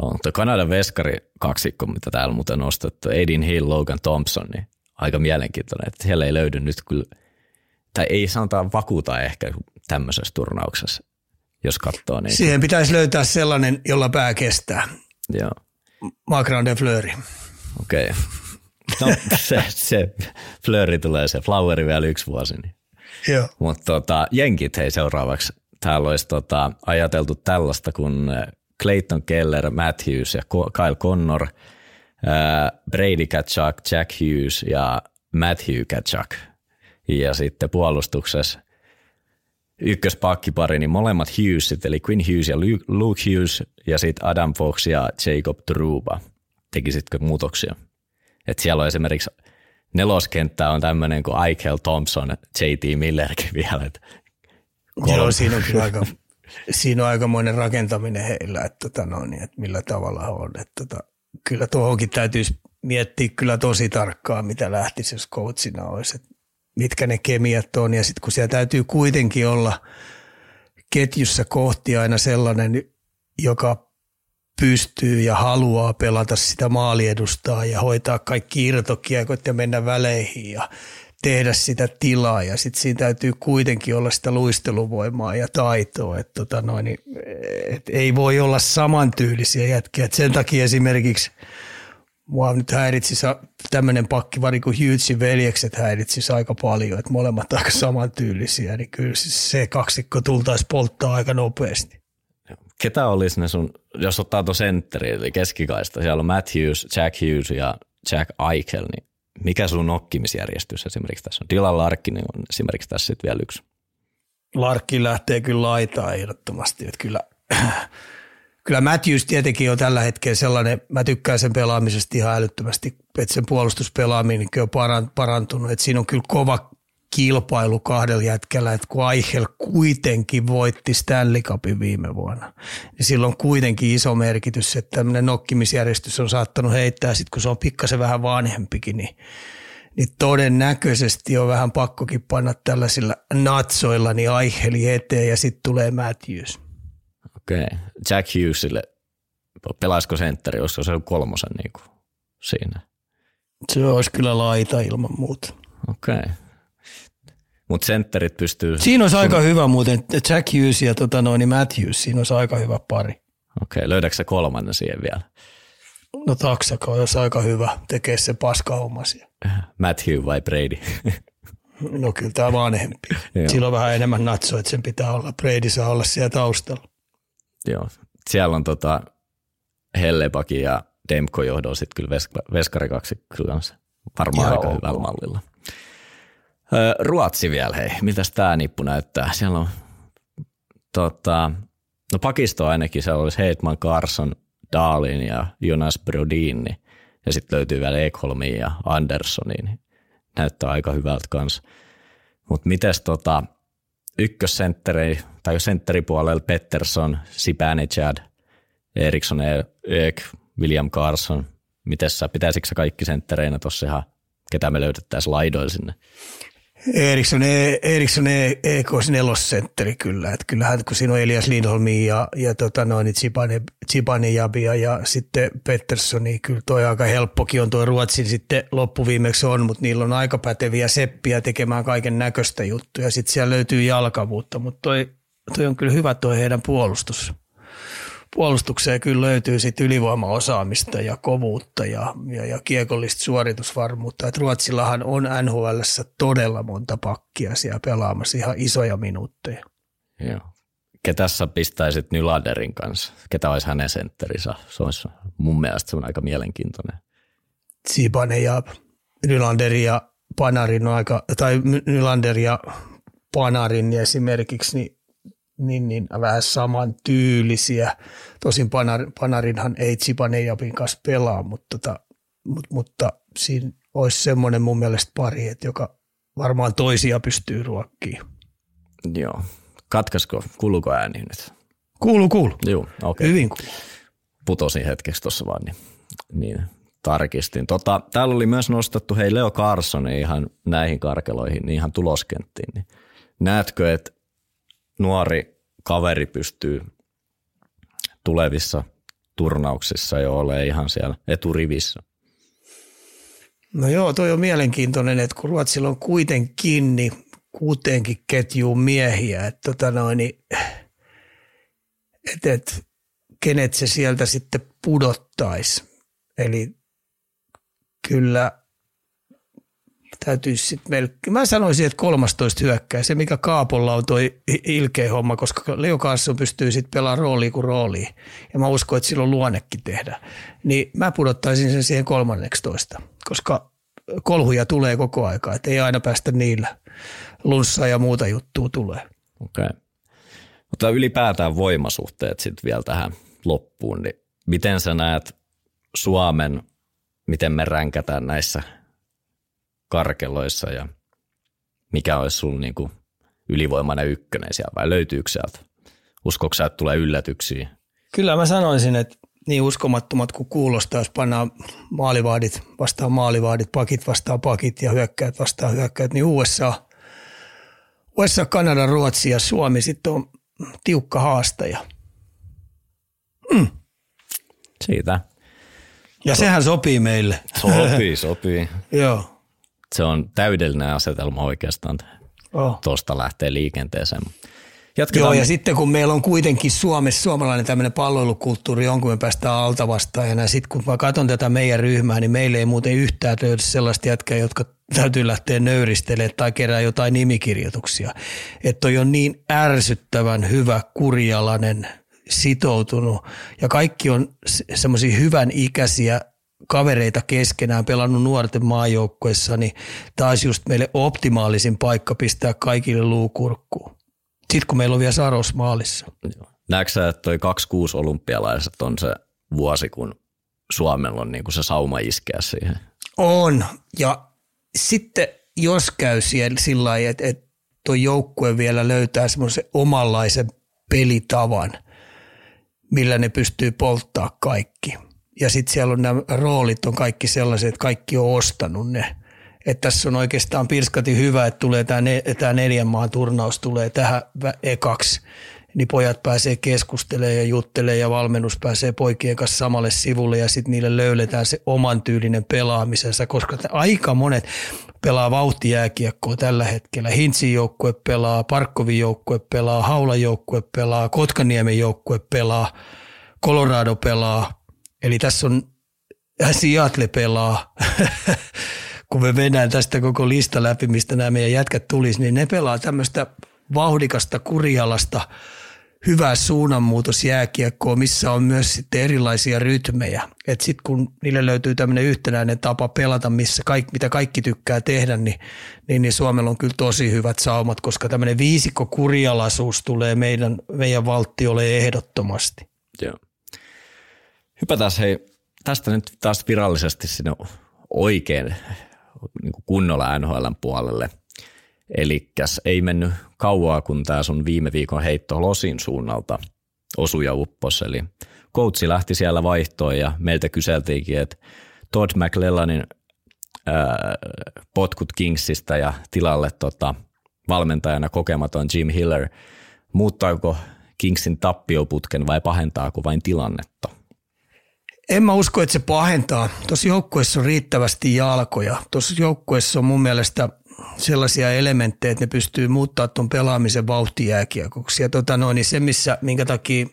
On, tuo Kanadan veskari kaksikko, mitä täällä muuten on nostettu, Aiden Hill, Logan Thompson, niin aika mielenkiintoinen, että siellä ei löydy nyt kyllä, tai ei sanotaan vakuuta ehkä tämmöisessä turnauksessa, jos katsoo. Niin...
Siihen pitäisi löytää sellainen, jolla pää kestää.
Joo.
Macron de Fleury.
Okei. Okay. No *laughs* se, se flööri tulee, se floweri vielä yksi vuosi. Niin.
Joo.
Mutta tota, jenkit hei seuraavaksi. Täällä olisi tota, ajateltu tällaista kuin Clayton Keller, Matthews ja Kyle Connor, Brady Kachuk, Jack Hughes ja Matthew Kachuk. Ja sitten puolustuksessa ykköspakkipari, niin molemmat Hughesit, eli Quinn Hughes ja Luke Hughes ja sitten Adam Fox ja Jacob Truba. Tekisitkö muutoksia? Et siellä on esimerkiksi neloskenttä on tämmöinen kuin Eichel Thompson, JT Millerkin vielä. Et
Joo, siinä on kyllä aika, siinä on aikamoinen rakentaminen heillä, että, tota no, niin, että millä tavalla on. Että, tota, kyllä tuohonkin täytyisi miettiä kyllä tosi tarkkaan, mitä lähtisi, jos coachina olisi. Että mitkä ne kemiat on ja sitten kun siellä täytyy kuitenkin olla ketjussa kohti aina sellainen, joka pystyy ja haluaa pelata sitä maaliedustaa ja hoitaa kaikki irtokiekot ja mennä väleihin ja tehdä sitä tilaa ja sitten siinä täytyy kuitenkin olla sitä luisteluvoimaa ja taitoa, että tota noin, et ei voi olla samantyylisiä jätkiä. Et sen takia esimerkiksi – mua nyt häiritsisi tämmöinen pakkivari kuin Hughesin veljekset häiritsisi aika paljon, että molemmat aika samantyylisiä, niin kyllä se kaksikko tultaisi polttaa aika nopeasti.
Ketä olisi ne sun, jos ottaa tuon sentteri, eli keskikaista, siellä on Matt Hughes, Jack Hughes ja Jack Eichel, niin mikä sun nokkimisjärjestys esimerkiksi tässä on? Dylan Larkin on esimerkiksi tässä sitten vielä yksi.
Larkki lähtee kyllä laitaa ehdottomasti, että kyllä *clears throat* kyllä Matthews tietenkin on tällä hetkellä sellainen, mä tykkään sen pelaamisesta ihan älyttömästi, että sen puolustuspelaaminen on parantunut, että siinä on kyllä kova kilpailu kahdella jätkällä, että kun Eichel kuitenkin voitti Stanley Cupin viime vuonna, niin sillä on kuitenkin iso merkitys, että tämmöinen nokkimisjärjestys on saattanut heittää, sit kun se on pikkasen vähän vanhempikin, niin, niin todennäköisesti on vähän pakkokin panna tällaisilla natsoilla niin Eicheli eteen ja sitten tulee Matthews.
Okei. Okay. Jack Hughesille, pelaisiko sentteri, olisiko se kolmosen niin kuin siinä?
Se olisi kyllä laita ilman muuta.
Okei. Okay. Mutta sentterit pystyy...
Siinä olisi aika hyvä muuten, Jack Hughes ja tota noin, niin Matthews, siinä olisi aika hyvä pari.
Okei, löydätkö sä kolmannen siihen vielä?
No taksako olisi aika hyvä tekee se paska hommasia.
Matthew vai Brady?
no kyllä tämä vanhempi. Sillä on vähän enemmän natso, että sen pitää olla. Brady saa olla siellä taustalla.
Joo, siellä on tota Hellebaki ja Demko johdolla sitten kyllä vesk- veskari kaksi kanssa. Varmaan Joo, aika hyvällä mallilla. Ruotsi vielä, hei. Mitäs tämä nippu näyttää? Siellä on tota, no pakisto ainakin, siellä olisi Heitman, Carson, Daalin ja Jonas Brodin, ja sitten löytyy vielä Ekholmi ja Anderssoni, niin näyttää aika hyvältä kanssa. Mutta mites tota, ykkössentteri tai sentteripuolella Pettersson, Chad, Eriksson, Ek, William Carson. Mites sä, pitäisikö sä kaikki senttereinä tuossa ihan, ketä me löydettäisiin laidoilla sinne?
Eriksson, e, Eriksson e, EKS nelosentteri kyllä. Että kyllähän kun siinä on Elias Lindholmi ja, ja tota noin, Chibane, Chibane Jabia ja sitten Pettersson, niin kyllä toi aika helppokin on tuo Ruotsin sitten loppuviimeksi on, mutta niillä on aika päteviä seppiä tekemään kaiken näköistä juttuja. Sitten siellä löytyy jalkavuutta, mutta toi, toi on kyllä hyvä tuo heidän puolustus puolustukseen kyllä löytyy sit ylivoimaosaamista ja kovuutta ja, ja, ja kiekollista suoritusvarmuutta. Et Ruotsillahan on nhl todella monta pakkia siellä pelaamassa ihan isoja minuutteja.
Joo. Ketä sä pistäisit Nylanderin kanssa? Ketä olisi hänen sentterinsä? Se olisi mun mielestä se on aika mielenkiintoinen.
Sibane ja Nylander ja Panarin on aika, tai Nylander ja Panarin esimerkiksi, niin niin, niin vähän samantyylisiä. Tosin Panar, Panarinhan ei Zibanejabin kanssa pelaa, mutta, tota, mutta, mutta siinä olisi semmoinen mun mielestä pari, että joka varmaan toisia pystyy ruokkiin.
Joo. Katkasko, kuuluuko ääni nyt?
Kuulu, kuulu.
Joo, okay.
Hyvin kuulu.
Putosin hetkeksi tuossa vaan, niin, niin tarkistin. Tota, täällä oli myös nostettu, hei Leo Carson ihan näihin karkeloihin, niin ihan tuloskenttiin. Niin näetkö, että nuori kaveri pystyy tulevissa turnauksissa jo olemaan ihan siellä eturivissä.
No joo, toi on mielenkiintoinen, että kun Ruotsilla on kuitenkin niin kuuteenkin ketjuun miehiä, että tota noin, niin, et, et, kenet se sieltä sitten pudottaisi. Eli kyllä täytyisi sitten melkein. Mä sanoisin, että 13 hyökkää. Se, mikä Kaapolla on toi ilkeä homma, koska Leo Carlson pystyy sitten pelaamaan rooliin kuin rooliin. Ja mä uskon, että silloin luonnekin tehdä. Niin mä pudottaisin sen siihen 13, koska kolhuja tulee koko aika, että ei aina päästä niillä. Lunssaa ja muuta juttua tulee.
Okei. Okay. Mutta ylipäätään voimasuhteet sitten vielä tähän loppuun, niin miten sä näet Suomen, miten me ränkätään näissä karkeloissa ja mikä olisi sun niin kuin ylivoimainen ykkönen siellä vai löytyykö sieltä? Uskoiko sä, että tulee yllätyksiä?
Kyllä mä sanoisin, että niin uskomattomat kuin kuulostaa, jos pannaan maalivaadit vastaan maalivaadit, pakit vastaan pakit ja hyökkäät vastaan hyökkäät, niin USA, USA, Kanada, Ruotsi ja Suomi sitten on tiukka haastaja.
Mm. Siitä.
Ja sehän sopii meille.
Sopii, *laughs* sopii.
Joo.
Se on täydellinen asetelma oikeastaan. Oh. Tuosta lähtee liikenteeseen.
Jatketaan. Joo, ja sitten kun meillä on kuitenkin Suomessa suomalainen tämmöinen palvelukulttuuri on, kun me päästään alta vastaan, ja sitten kun mä katson tätä meidän ryhmää, niin meille ei muuten yhtään löydy sellaista jätkää, jotka täytyy lähteä nöyristelemään tai kerää jotain nimikirjoituksia. Että on niin ärsyttävän hyvä, kurjalainen, sitoutunut, ja kaikki on semmoisia hyvän ikäisiä kavereita keskenään, pelannut nuorten maajoukkuessa, niin taas just meille optimaalisin paikka pistää kaikille luukurkkuun. Sitten kun meillä on vielä Saros maalissa.
Näetkö sä, että toi 26 olympialaiset on se vuosi, kun Suomella on niin kuin se sauma iskeä siihen?
On. Ja sitten jos käy siellä sillä lailla, että, että tuo joukkue vielä löytää semmoisen omanlaisen pelitavan, millä ne pystyy polttaa kaikki. Ja sitten siellä on nämä roolit on kaikki sellaiset, että kaikki on ostanut ne että tässä on oikeastaan pirskati hyvä, että tulee tämä, tämä neljän maan turnaus tulee tähän ekaksi, niin pojat pääsee keskustelemaan ja juttelemaan ja valmennus pääsee poikien kanssa samalle sivulle ja sitten niille löydetään se oman tyylinen pelaamisensa, koska aika monet pelaa vauhtijääkiekkoa tällä hetkellä. Hintsin joukkue pelaa, Parkkovin joukkue pelaa, Haulan joukkue pelaa, Kotkaniemen joukkue pelaa, Colorado pelaa. Eli tässä on Seattle pelaa. *laughs* kun me mennään tästä koko lista läpi, mistä nämä meidän jätkät tulisi, niin ne pelaa tämmöistä vauhdikasta, kurialasta, hyvää suunnanmuutosjääkiekkoa, missä on myös sitten erilaisia rytmejä. Että sitten kun niille löytyy tämmöinen yhtenäinen tapa pelata, missä kaikki, mitä kaikki tykkää tehdä, niin, niin, niin Suomella on kyllä tosi hyvät saumat, koska tämmöinen viisikko kurialaisuus tulee meidän, meidän valtiolle ehdottomasti.
Joo. Hypätään hei tästä nyt taas virallisesti sinne oikein niin kunnolla NHLn puolelle. Eli ei mennyt kauaa, kun tämä sun viime viikon heitto Losin suunnalta osui ja uppos. Eli koutsi lähti siellä vaihtoon ja meiltä kyseltiinkin, että Todd McLellanin ää, potkut Kingsistä ja tilalle tota, valmentajana kokematon Jim Hiller, muuttaako Kingsin tappioputken vai pahentaako vain tilannetta?
En mä usko, että se pahentaa. Tuossa joukkueessa on riittävästi jalkoja. Tuossa joukkueessa on mun mielestä sellaisia elementtejä, että ne pystyy muuttaa tuon pelaamisen vauhtijääkiekoksi. Ja tota noin, niin se, missä, minkä takia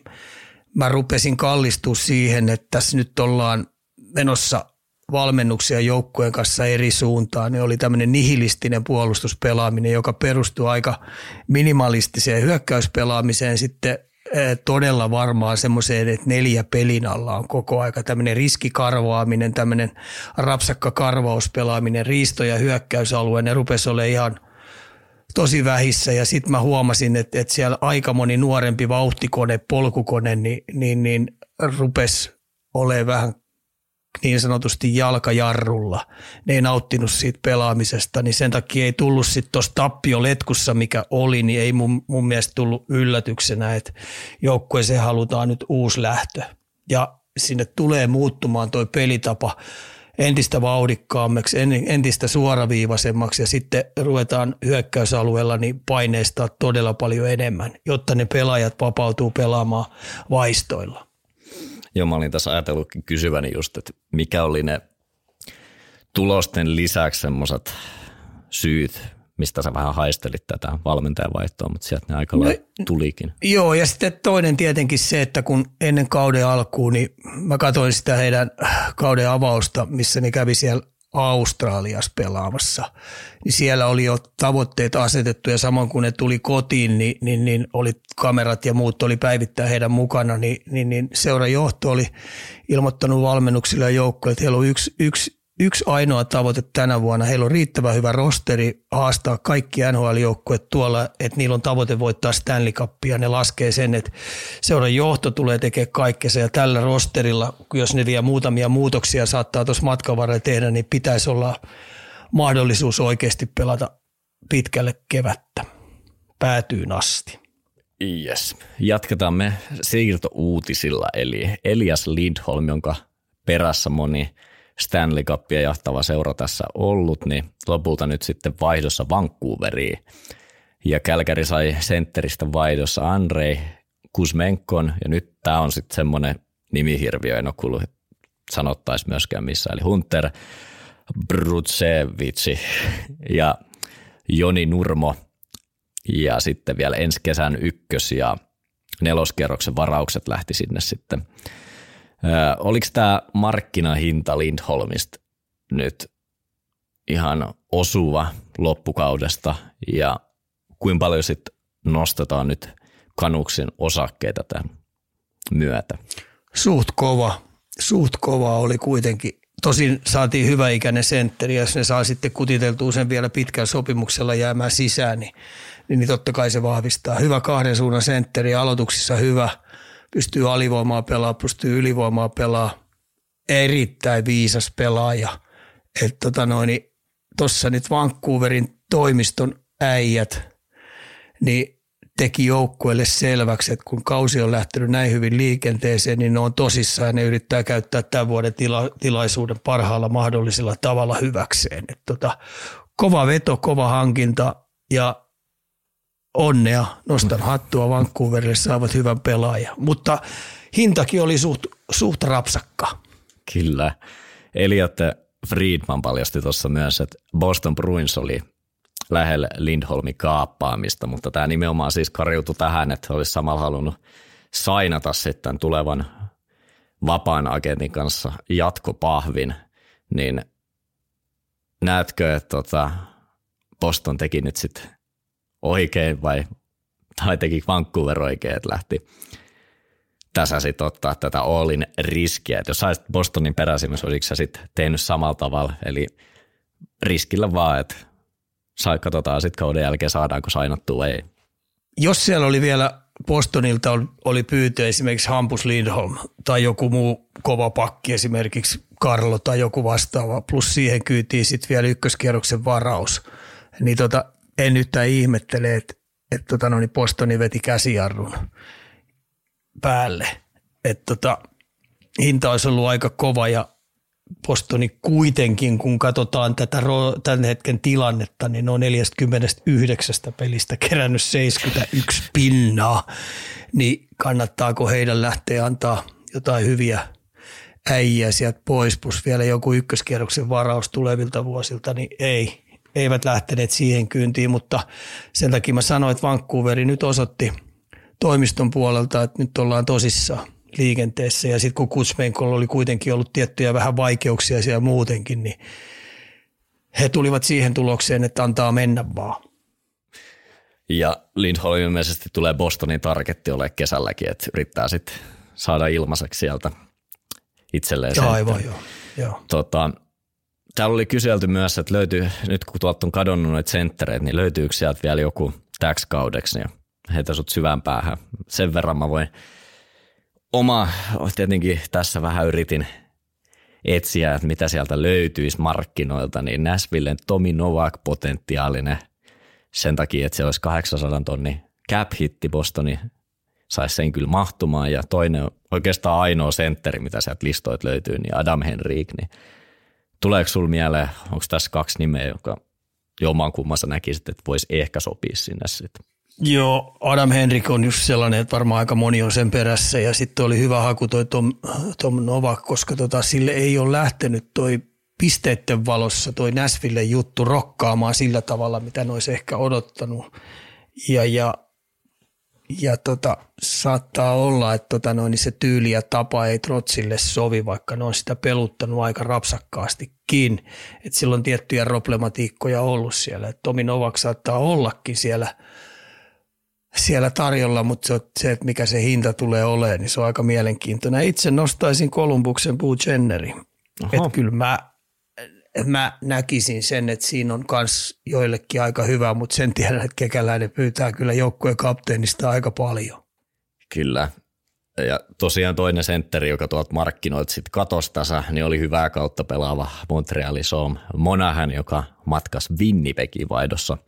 mä rupesin kallistua siihen, että tässä nyt ollaan menossa valmennuksia joukkueen kanssa eri suuntaan, niin oli tämmöinen nihilistinen puolustuspelaaminen, joka perustuu aika minimalistiseen hyökkäyspelaamiseen sitten todella varmaan semmoiseen, että neljä pelin alla on koko aika tämmöinen riskikarvaaminen, tämmöinen rapsakka karvauspelaaminen, riisto- ja hyökkäysalue, ne rupesi olemaan ihan tosi vähissä. Ja sitten mä huomasin, että, että siellä aika moni nuorempi vauhtikone, polkukone, niin, niin, niin rupesi olemaan vähän niin sanotusti jalkajarrulla. Ne ei nauttinut siitä pelaamisesta, niin sen takia ei tullut sitten tuossa tappioletkussa, mikä oli, niin ei mun, mun mielestä tullut yllätyksenä, että joukkueeseen halutaan nyt uusi lähtö. Ja sinne tulee muuttumaan toi pelitapa entistä vauhdikkaammaksi, entistä suoraviivaisemmaksi ja sitten ruvetaan hyökkäysalueella niin paineistaa todella paljon enemmän, jotta ne pelaajat vapautuu pelaamaan vaistoilla.
Joo, mä olin tässä ajatellutkin kysyväni just, että mikä oli ne tulosten lisäksi semmoiset syyt, mistä sä vähän haistelit tätä valmentajan vaihtoa, mutta sieltä ne aika no, tulikin.
Joo, ja sitten toinen tietenkin se, että kun ennen kauden alkuun, niin mä katsoin sitä heidän kauden avausta, missä ne kävi siellä Australiassa pelaamassa, niin siellä oli jo tavoitteet asetettu ja samoin kun ne tuli kotiin, niin, niin, niin oli kamerat ja muut oli päivittää heidän mukana, niin, niin, niin seuran johto oli ilmoittanut valmennuksille ja joukkoille, että heillä on yksi, yksi yksi ainoa tavoite tänä vuonna. Heillä on riittävän hyvä rosteri haastaa kaikki NHL-joukkueet tuolla, että niillä on tavoite voittaa Stanley Cupia. Ne laskee sen, että seuran johto tulee tekemään kaikkea ja tällä rosterilla, jos ne vielä muutamia muutoksia saattaa tuossa matkan varrella tehdä, niin pitäisi olla mahdollisuus oikeasti pelata pitkälle kevättä päätyyn asti.
Yes. Jatketaan me siirtouutisilla, eli Elias Lindholm, jonka perässä moni Stanley Cupia jahtava seura tässä ollut, niin lopulta nyt sitten vaihdossa Vancouveriin. Ja Kälkäri sai sentteristä vaihdossa Andrei Kuzmenkon, ja nyt tämä on sitten semmoinen nimihirviö, en ole kuullut sanottaisi myöskään missä, eli Hunter Brutsevici ja Joni Nurmo – ja sitten vielä ensi kesän ykkös- ja neloskierroksen varaukset lähti sinne sitten. Oliko tämä markkinahinta Lindholmista nyt ihan osuva loppukaudesta ja kuinka paljon sitten nostetaan nyt Kanuksin osakkeita tämän myötä?
Suht kova. Suht kova oli kuitenkin. Tosin saatiin hyvä ikäinen sentteri, jos ne saa sitten kutiteltua sen vielä pitkällä sopimuksella jäämään sisään, niin niin totta kai se vahvistaa. Hyvä kahden suunnan sentteri, aloituksissa hyvä, pystyy alivoimaa pelaa, pystyy ylivoimaa pelaa, erittäin viisas pelaaja. Että tota noin, tuossa nyt Vancouverin toimiston äijät, niin teki joukkueelle selväksi, että kun kausi on lähtenyt näin hyvin liikenteeseen, niin ne on tosissaan ja ne yrittää käyttää tämän vuoden tila, tilaisuuden parhaalla mahdollisella tavalla hyväkseen. Et tota, kova veto, kova hankinta ja onnea, nostan hattua Vancouverille, saavat hyvän pelaajan. Mutta hintakin oli suht, suht rapsakka.
Kyllä. Eliot Friedman paljasti tuossa myös, että Boston Bruins oli lähellä Lindholmin kaappaamista, mutta tämä nimenomaan siis karjutui tähän, että olisi samalla halunnut sainata sitten tulevan vapaan agentin kanssa jatkopahvin, niin näetkö, että tota Boston teki nyt sitten oikein vai tai teki Vancouver oikein, että lähti tässä sitten ottaa tätä Allin riskiä. Että jos saisit Bostonin peräsimessä, olisiko sä sitten tehnyt samalla tavalla, eli riskillä vaan, että sai, katsotaan sitten kauden jälkeen saadaanko sainattua ei.
Jos siellä oli vielä Bostonilta oli pyytö esimerkiksi Hampus Lindholm tai joku muu kova pakki, esimerkiksi Karlo tai joku vastaava, plus siihen kyytiin sitten vielä ykköskierroksen varaus, niin tota, en nyt ihmettele, että, että tota, no, niin Postoni veti käsijarrun päälle. Että tota, hinta olisi ollut aika kova ja Postoni kuitenkin, kun katsotaan tätä tämän hetken tilannetta, niin on 49 pelistä kerännyt 71 pinnaa, niin kannattaako heidän lähteä antaa jotain hyviä äijä sieltä pois, plus vielä joku ykköskierroksen varaus tulevilta vuosilta, niin ei, eivät lähteneet siihen kyyntiin, mutta sen takia mä sanoin, että Vancouveri nyt osoitti toimiston puolelta, että nyt ollaan tosissaan liikenteessä ja sitten kun Kutsmenkolla oli kuitenkin ollut tiettyjä vähän vaikeuksia siellä muutenkin, niin he tulivat siihen tulokseen, että antaa mennä vaan.
Ja Lindholm ilmeisesti tulee Bostonin targetti ole kesälläkin, että yrittää sitten saada ilmaiseksi sieltä itselleen.
Joo, aivan joo. joo.
Tota, Täällä oli kyselty myös, että löytyy, nyt kun tuolta on kadonnut noita senttereitä, niin löytyykö sieltä vielä joku täksi kaudeksi, niin heitä sut syvään päähän. Sen verran mä voin oma, tietenkin tässä vähän yritin etsiä, että mitä sieltä löytyisi markkinoilta, niin Nashvillen Tomi Novak potentiaalinen sen takia, että se olisi 800 tonni cap-hitti Bostoni, saisi sen kyllä mahtumaan ja toinen oikeastaan ainoa sentteri, mitä sieltä listoit löytyy, niin Adam Henrik, niin Tuleeko sinulla mieleen, onko tässä kaksi nimeä, joka jomaan kummassa näkisit, että voisi ehkä sopia sinne sitten?
Joo, Adam Henrik on just sellainen, että varmaan aika moni on sen perässä ja sitten oli hyvä haku toi Tom, Tom Novak, koska tota, sille ei ole lähtenyt toi pisteiden valossa toi Näsville juttu rokkaamaan sillä tavalla, mitä ne olisi ehkä odottanut. Ja, ja ja tota, saattaa olla, että tota noin, niin se tyyli ja tapa ei Trotsille sovi, vaikka ne on sitä peluttanut aika rapsakkaastikin. Et sillä on tiettyjä problematiikkoja ollut siellä. Et Tomi Novak saattaa ollakin siellä, siellä tarjolla, mutta se, se, että mikä se hinta tulee olemaan, niin se on aika mielenkiintoinen. Itse nostaisin Kolumbuksen Boo Jenneri. Että kyllä mä mä näkisin sen, että siinä on myös joillekin aika hyvä, mutta sen tiedän, että kekäläinen pyytää kyllä joukkueen kapteenista aika paljon.
Kyllä. Ja tosiaan toinen sentteri, joka tuolta markkinoit sitten katostasa, niin oli hyvää kautta pelaava Montreali Soom Monahan, joka matkas Winnipegin vaihdossa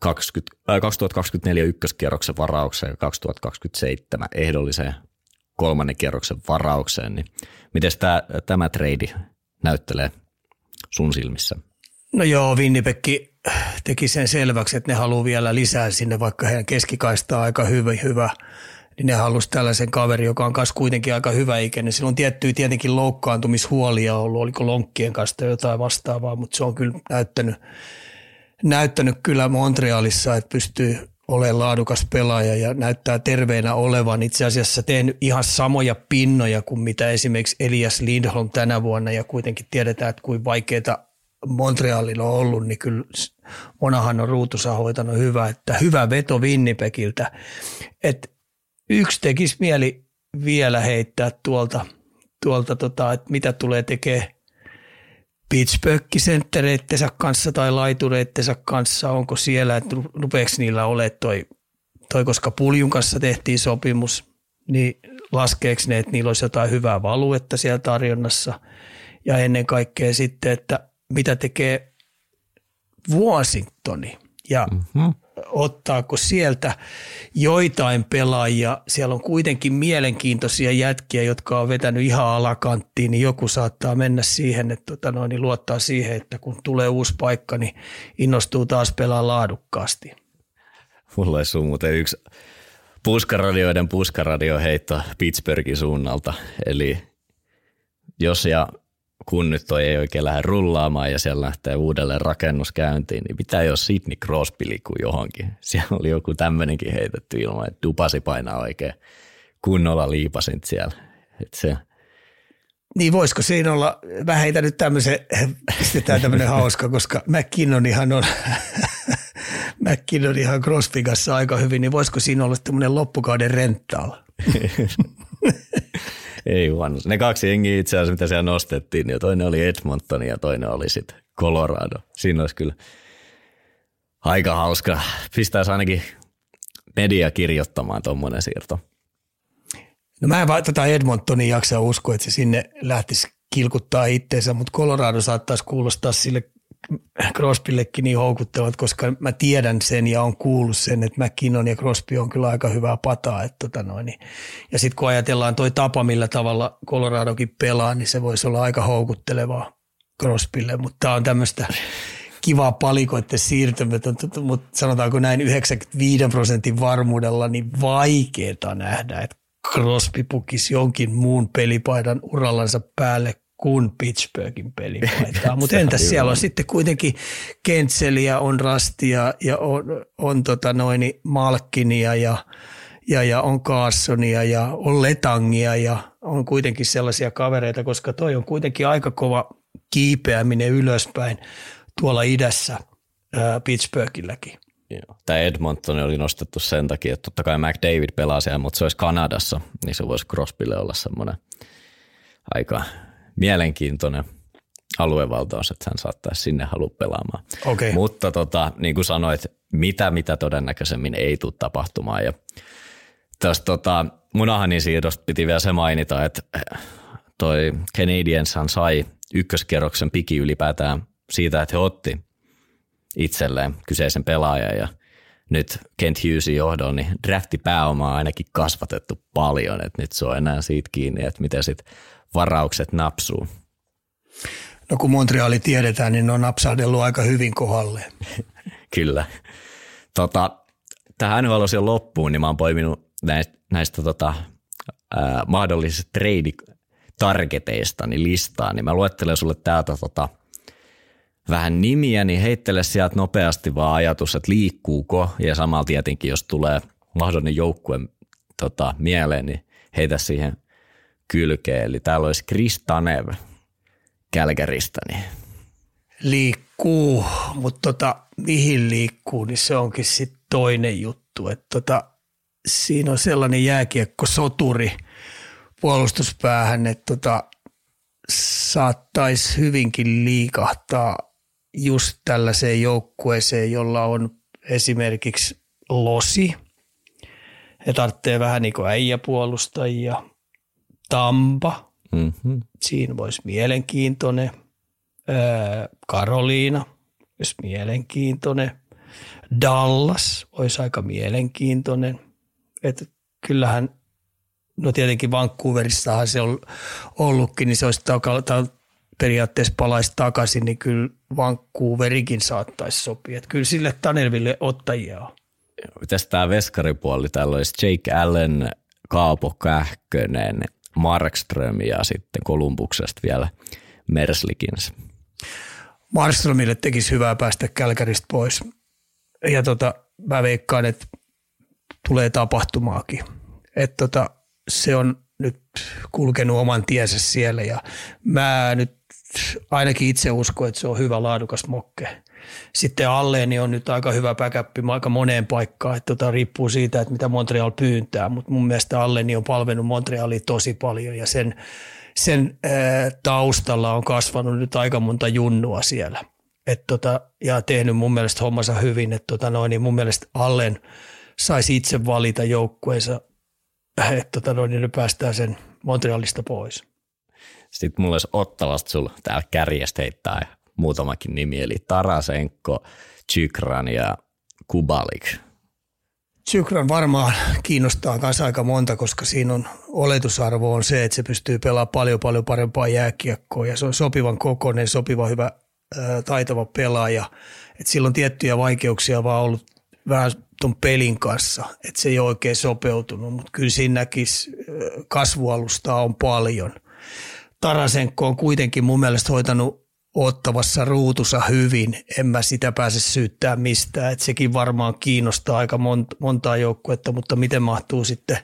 20, äh, 2024 ykköskierroksen varaukseen ja 2027 ehdolliseen kolmannen kierroksen varaukseen. Niin miten tämä, tämä trade näyttelee sun silmissä?
No joo, Winnipeg teki sen selväksi, että ne haluaa vielä lisää sinne, vaikka heidän keskikaista on aika hyvä, hyvä niin ne halusi tällaisen kaveri, joka on kanssa kuitenkin aika hyvä ikäinen. Sillä on tiettyjä tietenkin loukkaantumishuolia ollut, oliko lonkkien kanssa jotain vastaavaa, mutta se on kyllä näyttänyt, näyttänyt kyllä Montrealissa, että pystyy olemaan laadukas pelaaja ja näyttää terveenä olevan. Itse asiassa teen ihan samoja pinnoja kuin mitä esimerkiksi Elias Lindholm tänä vuonna ja kuitenkin tiedetään, että kuin vaikeita Montrealilla on ollut, niin kyllä Monahan on ruutusa hoitanut hyvä, että hyvä veto Winnipegiltä. Että yksi tekisi mieli vielä heittää tuolta, tuolta tota, että mitä tulee tekemään Pittsburgh-senttereittensä kanssa tai laitureittensa kanssa, onko siellä, että rupeeko niillä ole toi, toi, koska Puljun kanssa tehtiin sopimus, niin laskeeko ne, että niillä olisi jotain hyvää valuetta siellä tarjonnassa? Ja ennen kaikkea sitten, että mitä tekee Washingtoni ja mm-hmm ottaako sieltä joitain pelaajia. Siellä on kuitenkin mielenkiintoisia jätkiä, jotka on vetänyt ihan alakanttiin, niin joku saattaa mennä siihen, että tota noin, niin luottaa siihen, että kun tulee uusi paikka, niin innostuu taas pelaa laadukkaasti.
Mulla olisi muuten yksi puskaradioiden puskaradio heitto Pittsburghin suunnalta. Eli jos ja kun nyt toi ei oikein lähde rullaamaan ja siellä lähtee uudelleen rakennuskäyntiin, niin pitää jo Sidney Crosby liikkuu johonkin. *laughs* Siellä oli joku tämmöinenkin heitetty ilman, että dupasi painaa oikein kunnolla liipasin siellä. Et se,
niin voisiko siinä olla, mä heitän nyt tämmöisen, pistetään tämmöinen hauska, koska ihan on, *laughs* on ihan Crosby kanssa aika hyvin, niin voisiko siinä olla tämmöinen loppukauden rental? *laughs*
Ei huono. Ne kaksi jengiä itse asiassa, mitä siellä nostettiin, niin toinen oli Edmonton ja toinen oli sitten Colorado. Siinä olisi kyllä aika hauska. Pistäisi ainakin media kirjoittamaan tuommoinen siirto.
No mä en vaan tätä Edmontonin jaksa uskoa, että se sinne lähtisi kilkuttaa itteensä, mutta Colorado saattaisi kuulostaa sille Crosbyllekin niin houkuttelevat, koska mä tiedän sen ja on kuullut sen, että McKinnon ja Crosby on kyllä aika hyvää pataa. Että tota noin, niin. Ja sitten kun ajatellaan toi tapa, millä tavalla Coloradokin pelaa, niin se voisi olla aika houkuttelevaa Crosbylle, mutta tämä on tämmöistä kivaa palikoiden siirtymätöntä, mutta sanotaanko näin 95 prosentin varmuudella, niin vaikeaa nähdä, että Crosby pukisi jonkin muun pelipaidan urallansa päälle kuin Pittsburghin pelipaitaa. *laughs* Mutta entäs siellä on sitten kuitenkin Kentseliä, on Rastia ja on, on tota noin Malkkinia ja, ja, ja on Carsonia ja on Letangia ja on kuitenkin sellaisia kavereita, koska toi on kuitenkin aika kova kiipeäminen ylöspäin tuolla idässä ää, Pittsburghilläkin.
Tämä Edmonton oli nostettu sen takia, että totta kai McDavid pelaa siellä, mutta se olisi Kanadassa, niin se voisi Crosbylle olla semmoinen aika mielenkiintoinen aluevaltaus, että hän saattaisi sinne halua pelaamaan.
Okay.
Mutta tota, niin kuin sanoit, mitä, mitä todennäköisemmin ei tule tapahtumaan. Ja tästä tota, Munahanin siirrosta piti vielä se mainita, että toi Canadienshan sai ykköskerroksen piki ylipäätään siitä, että he otti itselleen kyseisen pelaajan ja nyt Kent Hughesin johdolla niin draftipääomaa on ainakin kasvatettu paljon, että nyt se on enää siitä kiinni, että miten sitten varaukset napsuu?
No kun Montreali tiedetään, niin ne on napsahdellut aika hyvin kohdalle. *laughs*
Kyllä. Tota, tähän jo loppuun, niin mä oon poiminut näistä, näistä tota, ää, mahdollisista trade-targeteista niin listaa, niin mä luettelen sulle täältä tota, vähän nimiä, niin heittele sieltä nopeasti vaan ajatus, että liikkuuko, ja samalla tietenkin, jos tulee mahdollinen joukkue tota, mieleen, niin heitä siihen kylkeen. Eli täällä olisi Kristanev Kälkäristä. Niin.
Liikkuu, mutta tota, mihin liikkuu, niin se onkin sitten toinen juttu. Et tota, siinä on sellainen jääkiekko soturi puolustuspäähän, että tota, saattaisi hyvinkin liikahtaa just tällaiseen joukkueeseen, jolla on esimerkiksi losi. He tarvitsee vähän niin kuin äijäpuolustajia. Tampa,
Mm-hmm.
siinä voisi mielenkiintoinen. Öö, Karoliina olisi mielenkiintoinen. Dallas olisi aika mielenkiintoinen. Et kyllähän, no tietenkin Vancouverissahan se on ollutkin, niin se olisi taka, ta, periaatteessa palaisi takaisin, niin kyllä Vancouverikin saattaisi sopia. Et kyllä sille Tanerville ottajia on.
Mitäs tämä veskaripuoli? Täällä olisi Jake Allen, Kaapo Kähkönen, Markström ja sitten Kolumbuksesta vielä Merslikins.
Marströmille tekisi hyvää päästä Kälkäristä pois. Ja tota, mä veikkaan, että tulee tapahtumaakin. Että tota, se on nyt kulkenut oman tiensä siellä ja mä nyt ainakin itse uskon, että se on hyvä laadukas mokke. Sitten Alleeni on nyt aika hyvä backup aika moneen paikkaan, että tota, riippuu siitä, että mitä Montreal pyyntää, mutta mun mielestä Alleeni on palvennut Montrealia tosi paljon ja sen, sen ää, taustalla on kasvanut nyt aika monta junnua siellä. Et tota, ja tehnyt mun mielestä hommansa hyvin, että tota noin, niin mun mielestä Allen saisi itse valita joukkueensa, että tota noin, niin päästään sen Montrealista pois.
Sitten mulla olisi Ottavasta sulla täällä kärjestä heittää muutamakin nimi, eli Tarasenko, Chykran ja Kubalik.
Sykran varmaan kiinnostaa myös aika monta, koska siinä on oletusarvo on se, että se pystyy pelaamaan paljon paljon parempaa jääkiekkoa ja se on sopivan kokoinen, sopiva hyvä taitava pelaaja. Et sillä on tiettyjä vaikeuksia vaan ollut vähän tuon pelin kanssa, että se ei ole oikein sopeutunut, mutta kyllä siinä näkisi kasvualustaa on paljon. Tarasenko on kuitenkin mun mielestä hoitanut ottavassa ruutussa hyvin. En mä sitä pääse syyttää mistään. että sekin varmaan kiinnostaa aika monta, montaa joukkuetta, mutta miten mahtuu sitten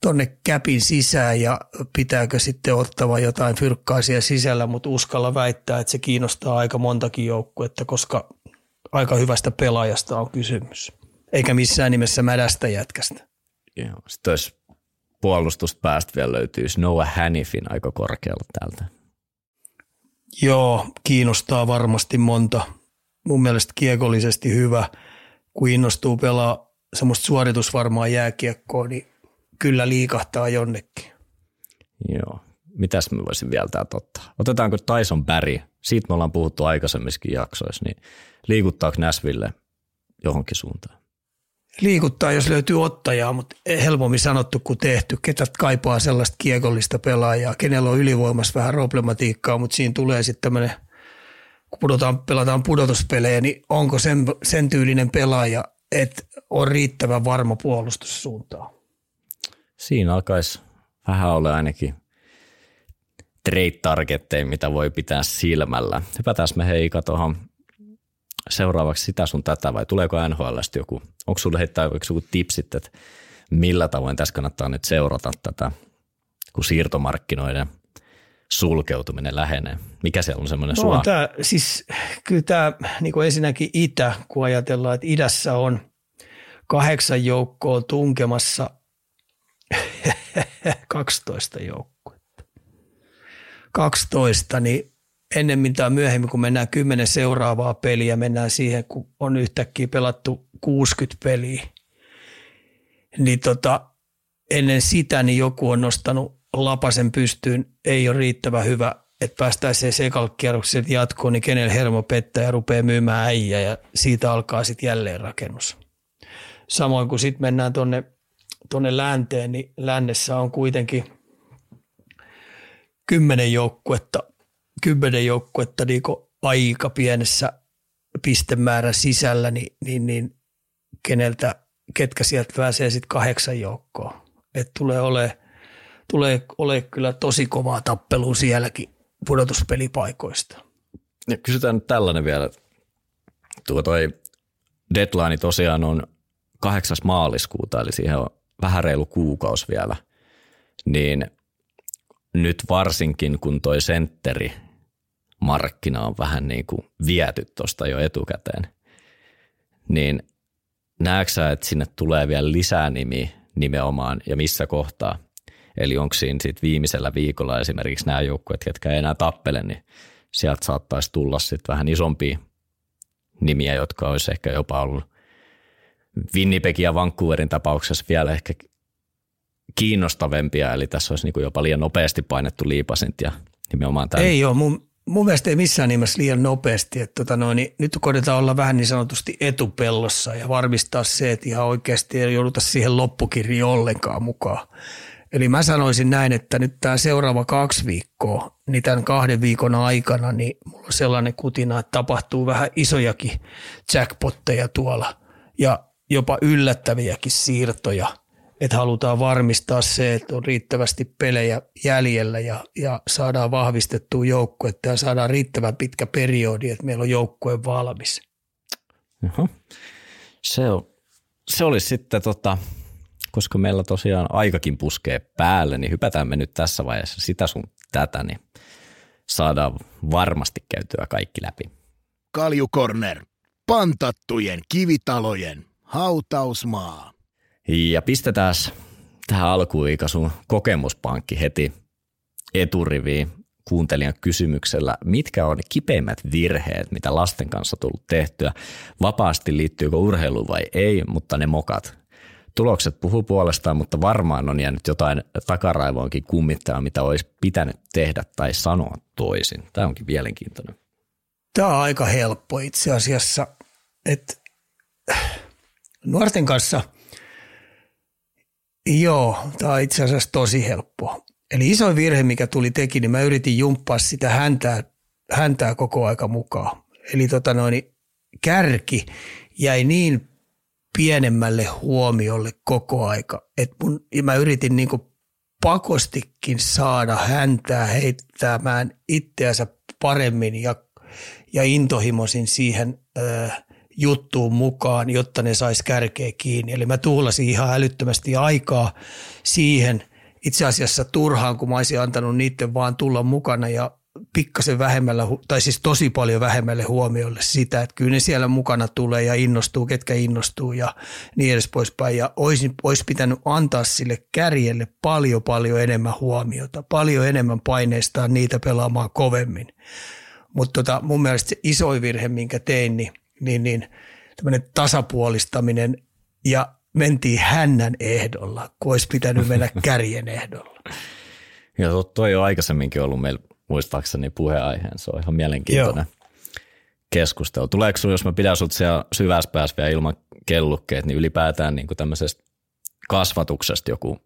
tonne käpin sisään ja pitääkö sitten ottava jotain fyrkkaisia sisällä, mutta uskalla väittää, että se kiinnostaa aika montakin joukkuetta, koska aika hyvästä pelaajasta on kysymys. Eikä missään nimessä mädästä jätkästä.
Joo. Sitten olisi puolustusta päästä vielä löytyisi Noah Hannifin aika korkealla täältä.
Joo, kiinnostaa varmasti monta. Mun mielestä kiekollisesti hyvä, kun innostuu pelaa semmoista suoritusvarmaa jääkiekkoa, niin kyllä liikahtaa jonnekin.
Joo. Mitäs me voisin vielä täältä ottaa? Otetaanko Tyson Barry? Siitä me ollaan puhuttu aikaisemmissakin jaksoissa, niin liikuttaako Näsville johonkin suuntaan?
Liikuttaa, jos löytyy ottajaa, mutta helpommin sanottu kuin tehty. Ketä kaipaa sellaista kiekollista pelaajaa, kenellä on ylivoimassa vähän problematiikkaa, mutta siinä tulee sitten tämmöinen, kun pudotaan, pelataan pudotuspelejä, niin onko sen, sen tyylinen pelaaja, että on riittävän varma puolustussuuntaan?
Siinä alkaisi vähän olla ainakin trade targetteja, mitä voi pitää silmällä. Hypätään me hei tuohon seuraavaksi sitä sun tätä vai tuleeko NHLstä joku, onko sulle heittää joku tipsit, että millä tavoin tässä kannattaa nyt seurata tätä, kun siirtomarkkinoiden sulkeutuminen lähenee? Mikä se on semmoinen
no,
sua?
Tää, siis kyllä tämä niin kuin ensinnäkin itä, kun ajatellaan, että idässä on kahdeksan joukkoa tunkemassa *laughs* 12 joukkuetta. 12, niin ennemmin tai myöhemmin, kun mennään kymmenen seuraavaa peliä, mennään siihen, kun on yhtäkkiä pelattu 60 peliä, niin tota, ennen sitä niin joku on nostanut lapasen pystyyn, ei ole riittävän hyvä, että päästään se jatkoon, niin kenellä hermo pettää ja rupeaa myymään äijä ja siitä alkaa sitten jälleen rakennus. Samoin kun sitten mennään tuonne tonne länteen, niin lännessä on kuitenkin kymmenen joukkuetta kymmenen joukkuetta niin aika pienessä pistemäärän sisällä, niin, niin, niin keneltä, ketkä sieltä pääsee sitten kahdeksan joukkoa. Et tulee ole, tulee ole kyllä tosi kovaa tappelua sielläkin pudotuspelipaikoista.
Ja kysytään nyt tällainen vielä. Tuo toi deadline tosiaan on 8. maaliskuuta, eli siihen on vähän reilu kuukausi vielä. Niin nyt varsinkin, kun toi sentteri markkina on vähän niin kuin viety tuosta jo etukäteen, niin näetkö että sinne tulee vielä lisää nimi nimenomaan ja missä kohtaa, Eli onko siinä sit viimeisellä viikolla esimerkiksi nämä joukkueet, jotka ei enää tappele, niin sieltä saattaisi tulla sitten vähän isompia nimiä, jotka olisi ehkä jopa ollut Winnipegin ja Vancouverin tapauksessa vielä ehkä kiinnostavempia, eli tässä olisi niin jopa liian nopeasti painettu liipasint ja nimenomaan tämän.
Ei ole, mun, mun mielestä ei missään nimessä liian nopeasti. Että tota noin, niin nyt koitetaan olla vähän niin sanotusti etupellossa ja varmistaa se, että ihan oikeasti ei jouduta siihen loppukirjaan ollenkaan mukaan. Eli mä sanoisin näin, että nyt tämä seuraava kaksi viikkoa, niin tämän kahden viikon aikana, niin mulla on sellainen kutina, että tapahtuu vähän isojakin jackpotteja tuolla ja jopa yllättäviäkin siirtoja – että halutaan varmistaa se, että on riittävästi pelejä jäljellä ja, ja saadaan vahvistettua joukkuetta ja saadaan riittävän pitkä periodi, että meillä on joukkue valmis.
Oho. Se, on, se olisi sitten, tota, koska meillä tosiaan aikakin puskee päälle, niin hypätään me nyt tässä vaiheessa sitä sun tätä, niin saadaan varmasti käytyä kaikki läpi.
Kaljukorner, pantattujen kivitalojen hautausmaa.
Ja pistetään tähän alkuun sun kokemuspankki heti eturiviin kuuntelijan kysymyksellä, mitkä on kipeimmät virheet, mitä lasten kanssa tullut tehtyä, vapaasti liittyykö urheiluun vai ei, mutta ne mokat. Tulokset puhuu puolestaan, mutta varmaan on jäänyt jotain takaraivoonkin kummittaa, mitä olisi pitänyt tehdä tai sanoa toisin. Tämä onkin mielenkiintoinen.
Tämä on aika helppo itse asiassa, että nuorten kanssa – Joo, tämä on itse asiassa tosi helppo. Eli iso virhe, mikä tuli teki, niin mä yritin jumppaa sitä häntää, häntää koko aika mukaan. Eli tota noin, kärki jäi niin pienemmälle huomiolle koko aika, että mun, mä yritin niinku pakostikin saada häntää heittämään itseänsä paremmin ja, ja intohimoisin siihen äh, juttuun mukaan, jotta ne sais kärkeä kiinni. Eli mä tuhlasin ihan älyttömästi aikaa siihen itse asiassa turhaan, kun mä olisin antanut niiden vaan tulla mukana ja pikkasen vähemmällä, tai siis tosi paljon vähemmälle huomiolle sitä, että kyllä ne siellä mukana tulee ja innostuu, ketkä innostuu ja niin edes poispäin. Ja olisi, olisi pitänyt antaa sille kärjelle paljon paljon enemmän huomiota, paljon enemmän paineistaa niitä pelaamaan kovemmin. Mutta tota, mun mielestä se isoin virhe, minkä tein, niin niin, niin tämmöinen tasapuolistaminen ja mentiin hännän ehdolla, kun olisi pitänyt mennä *laughs* kärjen ehdolla.
Ja toi on aikaisemminkin ollut meillä muistaakseni puheenaiheen, se on ihan mielenkiintoinen Joo. keskustelu. Tuleeko sinulla, jos mä pidän sinut siellä syvässä päässä vielä ilman kellukkeet, niin ylipäätään niin tämmöisestä kasvatuksesta joku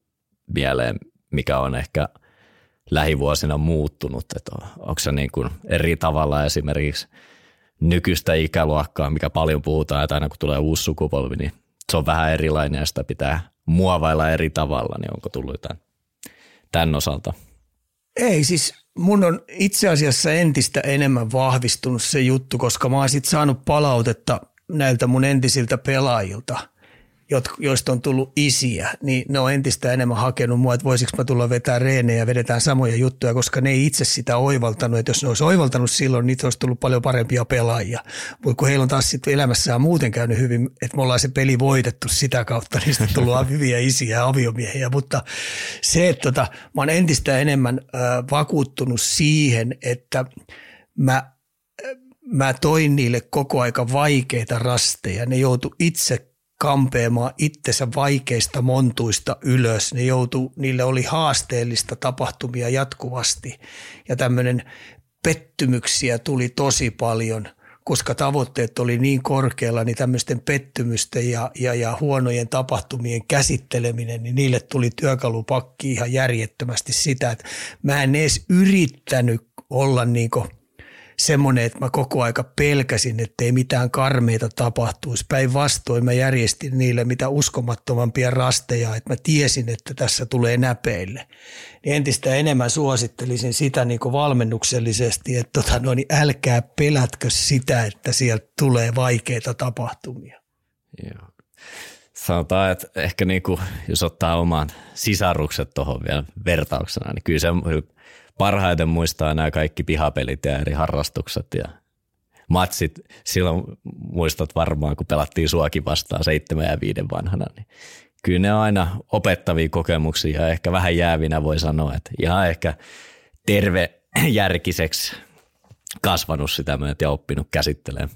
mieleen, mikä on ehkä lähivuosina muuttunut, että onko se niin kuin eri tavalla esimerkiksi – nykyistä ikäluokkaa, mikä paljon puhutaan, että aina kun tulee uusi sukupolvi, niin se on vähän erilainen ja sitä pitää muovailla eri tavalla, niin onko tullut jotain tämän osalta?
Ei, siis mun on itse asiassa entistä enemmän vahvistunut se juttu, koska mä oon sit saanut palautetta näiltä mun entisiltä pelaajilta – joista on tullut isiä, niin ne on entistä enemmän hakenut mua, että voisiko mä tulla vetää reenejä ja vedetään samoja juttuja, koska ne ei itse sitä oivaltanut, että jos ne olisi oivaltanut silloin, niin olisi tullut paljon parempia pelaajia. Mutta kun heillä on taas sitten elämässään muuten käynyt hyvin, että me ollaan se peli voitettu sitä kautta, niin sitten tullut *laughs* hyviä isiä ja aviomiehiä, mutta se, että tota, mä oon entistä enemmän äh, vakuuttunut siihen, että mä mä toin niille koko aika vaikeita rasteja. Ne joutu itse kampeamaan itsensä vaikeista montuista ylös. Ne joutu, niille oli haasteellista tapahtumia jatkuvasti ja tämmöinen pettymyksiä tuli tosi paljon, koska tavoitteet oli niin korkealla, niin tämmöisten pettymysten ja, ja, ja huonojen tapahtumien käsitteleminen, niin niille tuli työkalupakki ihan järjettömästi sitä, että mä en edes yrittänyt olla niin kuin semmoinen, että mä koko aika pelkäsin, että ei mitään karmeita tapahtuisi. Päinvastoin mä järjestin niille mitä uskomattomampia rasteja, että mä tiesin, että tässä tulee näpeille. Niin entistä enemmän suosittelisin sitä niin valmennuksellisesti, että tota, no niin älkää pelätkö sitä, että sieltä tulee vaikeita tapahtumia.
Joo. Sanotaan, että ehkä niin kuin, jos ottaa oman sisarukset tuohon vielä vertauksena, niin kyllä se parhaiten muistaa nämä kaikki pihapelit ja eri harrastukset ja matsit. Silloin muistat varmaan, kun pelattiin suakin vastaan seitsemän ja viiden vanhana, niin kyllä ne on aina opettavia kokemuksia ja ehkä vähän jäävinä voi sanoa, että ihan ehkä tervejärkiseksi kasvanut sitä myötä ja oppinut käsittelemään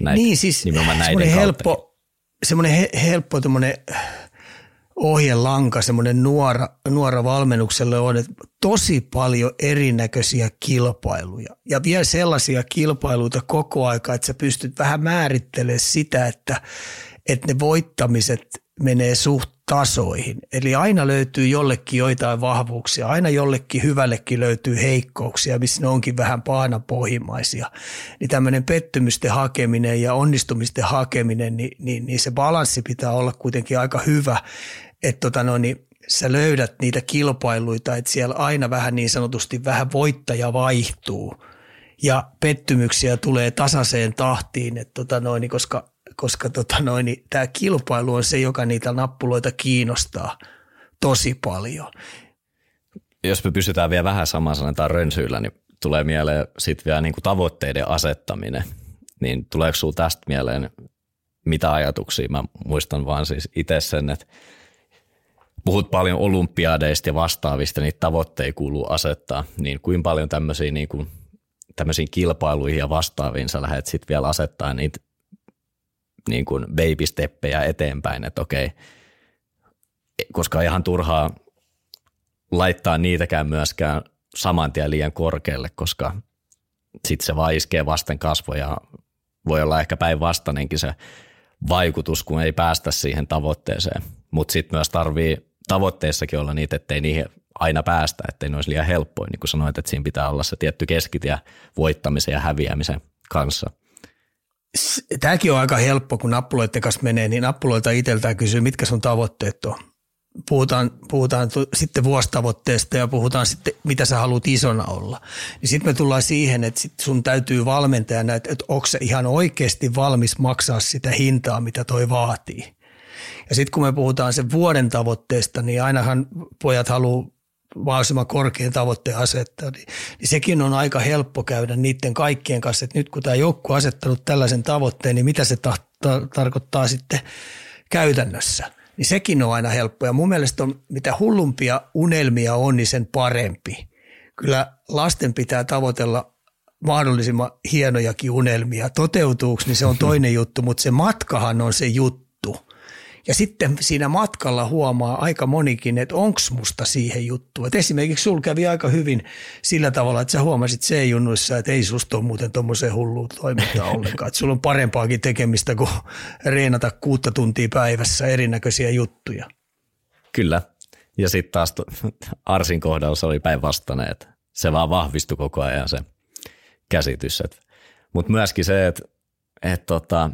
näitä,
niin, siis
nimenomaan näiden
helppo, semmoinen he, helppo ohjelanka, semmoinen nuora, nuora valmennukselle on, että tosi paljon erinäköisiä kilpailuja. Ja vielä sellaisia kilpailuita koko aika, että sä pystyt vähän määrittelemään sitä, että, että ne voittamiset menee suht tasoihin. Eli aina löytyy jollekin joitain vahvuuksia, aina jollekin hyvällekin löytyy heikkouksia, missä ne onkin vähän paanapohjimaisia. Niin tämmöinen pettymysten hakeminen ja onnistumisten hakeminen, niin, niin, niin se balanssi pitää olla kuitenkin aika hyvä, että tota no, niin sä löydät niitä kilpailuita, että siellä aina vähän niin sanotusti vähän voittaja vaihtuu ja pettymyksiä tulee tasaiseen tahtiin, että tota noin, niin koska koska tota noin, niin tämä kilpailu on se, joka niitä nappuloita kiinnostaa tosi paljon.
Jos me pysytään vielä vähän samaan sanotaan rönsyillä, niin tulee mieleen sitten vielä niin kuin tavoitteiden asettaminen. Niin tuleeko sinulla tästä mieleen mitä ajatuksia? Mä muistan vaan siis itse sen, että puhut paljon olympiadeista ja vastaavista, niin tavoitteita kuuluu asettaa. Niin kuinka paljon tämmöisiä niin kuin, tämmöisiin kilpailuihin ja vastaaviin sä lähdet sitten vielä asettaa niitä niin kuin baby-steppejä eteenpäin, että okei, koska ihan turhaa laittaa niitäkään myöskään saman tien liian korkealle, koska sitten se vaan iskee vasten kasvoja. Voi olla ehkä päinvastainenkin se vaikutus, kun ei päästä siihen tavoitteeseen. Mutta sitten myös tarvii tavoitteissakin olla niitä, ettei niihin aina päästä, ettei ne olisi liian helppoja. Niin kuin sanoit, että siinä pitää olla se tietty keskitie voittamisen ja häviämisen kanssa –
tämäkin on aika helppo, kun nappuloiden kanssa menee, niin nappuloita itseltään kysyy, mitkä sun tavoitteet on. Puhutaan, puhutaan sitten vuostavoitteesta ja puhutaan sitten, mitä sä haluat isona olla. Niin sitten me tullaan siihen, että sit sun täytyy valmentajana, että, että onko se ihan oikeasti valmis maksaa sitä hintaa, mitä toi vaatii. Ja sitten kun me puhutaan sen vuoden tavoitteesta, niin ainahan pojat haluaa mahdollisimman korkean tavoitteen asettaa, niin, niin sekin on aika helppo käydä niiden kaikkien kanssa, että nyt kun tämä joukku on asettanut tällaisen tavoitteen, niin mitä se ta- ta- tarkoittaa sitten käytännössä. Niin sekin on aina helppo ja mun mielestä on, mitä hullumpia unelmia on, niin sen parempi. Kyllä lasten pitää tavoitella mahdollisimman hienojakin unelmia. Toteutuuko, niin se on toinen juttu, mutta se matkahan on se juttu ja sitten siinä matkalla huomaa aika monikin, että onko musta siihen juttu. Et esimerkiksi sul kävi aika hyvin sillä tavalla, että sä huomasit C-junnuissa, että ei susta ole muuten tuommoiseen hulluun toimintaa ollenkaan. Että sulla on parempaakin tekemistä kuin reenata kuutta tuntia päivässä erinäköisiä juttuja.
Kyllä. Ja sitten taas Arsin kohdalla se oli päinvastainen, että se vaan vahvistui koko ajan se käsitys. Mutta myöskin se, että et tota,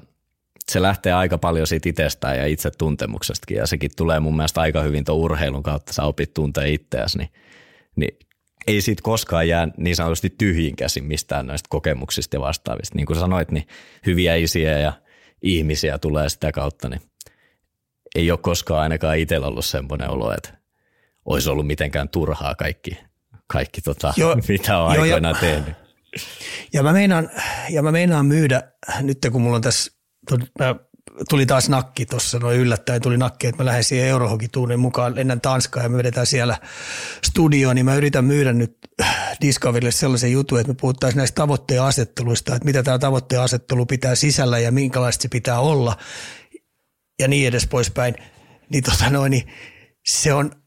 se lähtee aika paljon siitä itsestään ja itse tuntemuksestakin ja sekin tulee mun mielestä aika hyvin tuon urheilun kautta, sä opit tuntee itseäsi, niin, niin ei siitä koskaan jää niin sanotusti tyhjin käsin mistään näistä kokemuksista ja vastaavista. Niin kuin sanoit, niin hyviä isiä ja ihmisiä tulee sitä kautta, niin ei ole koskaan ainakaan itsellä ollut semmoinen olo, että olisi ollut mitenkään turhaa kaikki, kaikki tota, jo, *laughs* mitä on jo, aikoinaan ja, tehnyt.
Ja mä, meinaan, ja mä meinaan myydä, nyt kun mulla on tässä mä tuli taas nakki tuossa, noin yllättäen tuli nakki, että mä lähden siihen Eurohokituunin mukaan, lennän Tanskaan ja me vedetään siellä studioon, niin mä yritän myydä nyt Discoverille sellaisen jutun, että me puhuttaisiin näistä tavoitteen asetteluista, että mitä tämä tavoitteen asettelu pitää sisällä ja minkälaista se pitää olla ja niin edes poispäin. Niin, tota noin, niin se on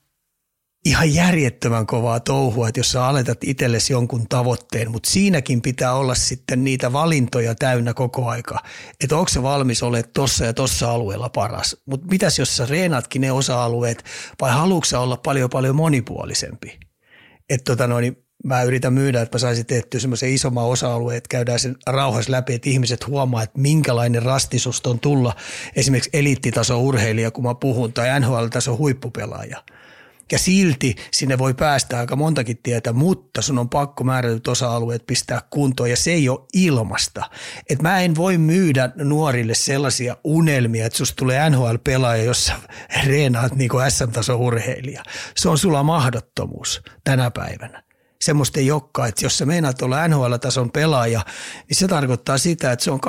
ihan järjettömän kovaa touhua, että jos sä aletat itsellesi jonkun tavoitteen, mutta siinäkin pitää olla sitten niitä valintoja täynnä koko aika. Että onko se valmis olemaan tuossa ja tuossa alueella paras. Mutta mitäs jos sä reenatkin ne osa-alueet vai haluatko olla paljon paljon monipuolisempi? Että tota noin, mä yritän myydä, että mä saisin tehtyä semmoisen isomman osa-alueen, että käydään sen rauhassa läpi, että ihmiset huomaa, että minkälainen rastisusta on tulla esimerkiksi eliittitaso urheilija, kun mä puhun, tai NHL-taso huippupelaaja – ja silti sinne voi päästä aika montakin tietä, mutta sun on pakko määrätyt osa-alueet pistää kuntoon ja se ei ole ilmasta. Et mä en voi myydä nuorille sellaisia unelmia, että susta tulee NHL-pelaaja, jossa reenaat niin kuin SM-tason urheilija. Se on sulla mahdottomuus tänä päivänä semmoista ei olekaan, että jos sä meinaat olla NHL-tason pelaaja, niin se tarkoittaa sitä, että se on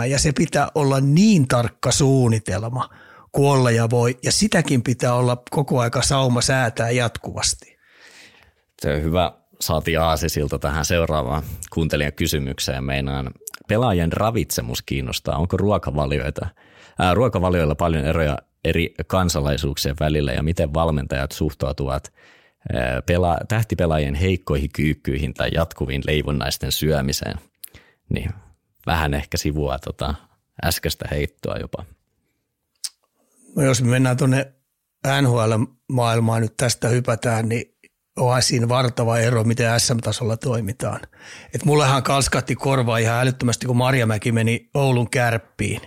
24-7 ja se pitää olla niin tarkka suunnitelma – kuolla ja voi, ja sitäkin pitää olla koko aika sauma säätää jatkuvasti.
Se on hyvä. Saatiin aasisilta tähän seuraavaan kuuntelijan kysymykseen. Meinaan pelaajien ravitsemus kiinnostaa. Onko ruokavalioita, ää, ruokavalioilla paljon eroja eri kansalaisuuksien välillä ja miten valmentajat suhtautuvat pela, tähtipelaajien heikkoihin kyykkyihin tai jatkuviin leivonnaisten syömiseen. Niin vähän ehkä sivua tota, äskeistä heittoa jopa.
No jos me mennään tuonne NHL-maailmaan nyt tästä hypätään, niin on siinä vartava ero, miten SM-tasolla toimitaan. Et mullehan kalskatti korvaa ihan älyttömästi, kun Marjamäki meni Oulun kärppiin,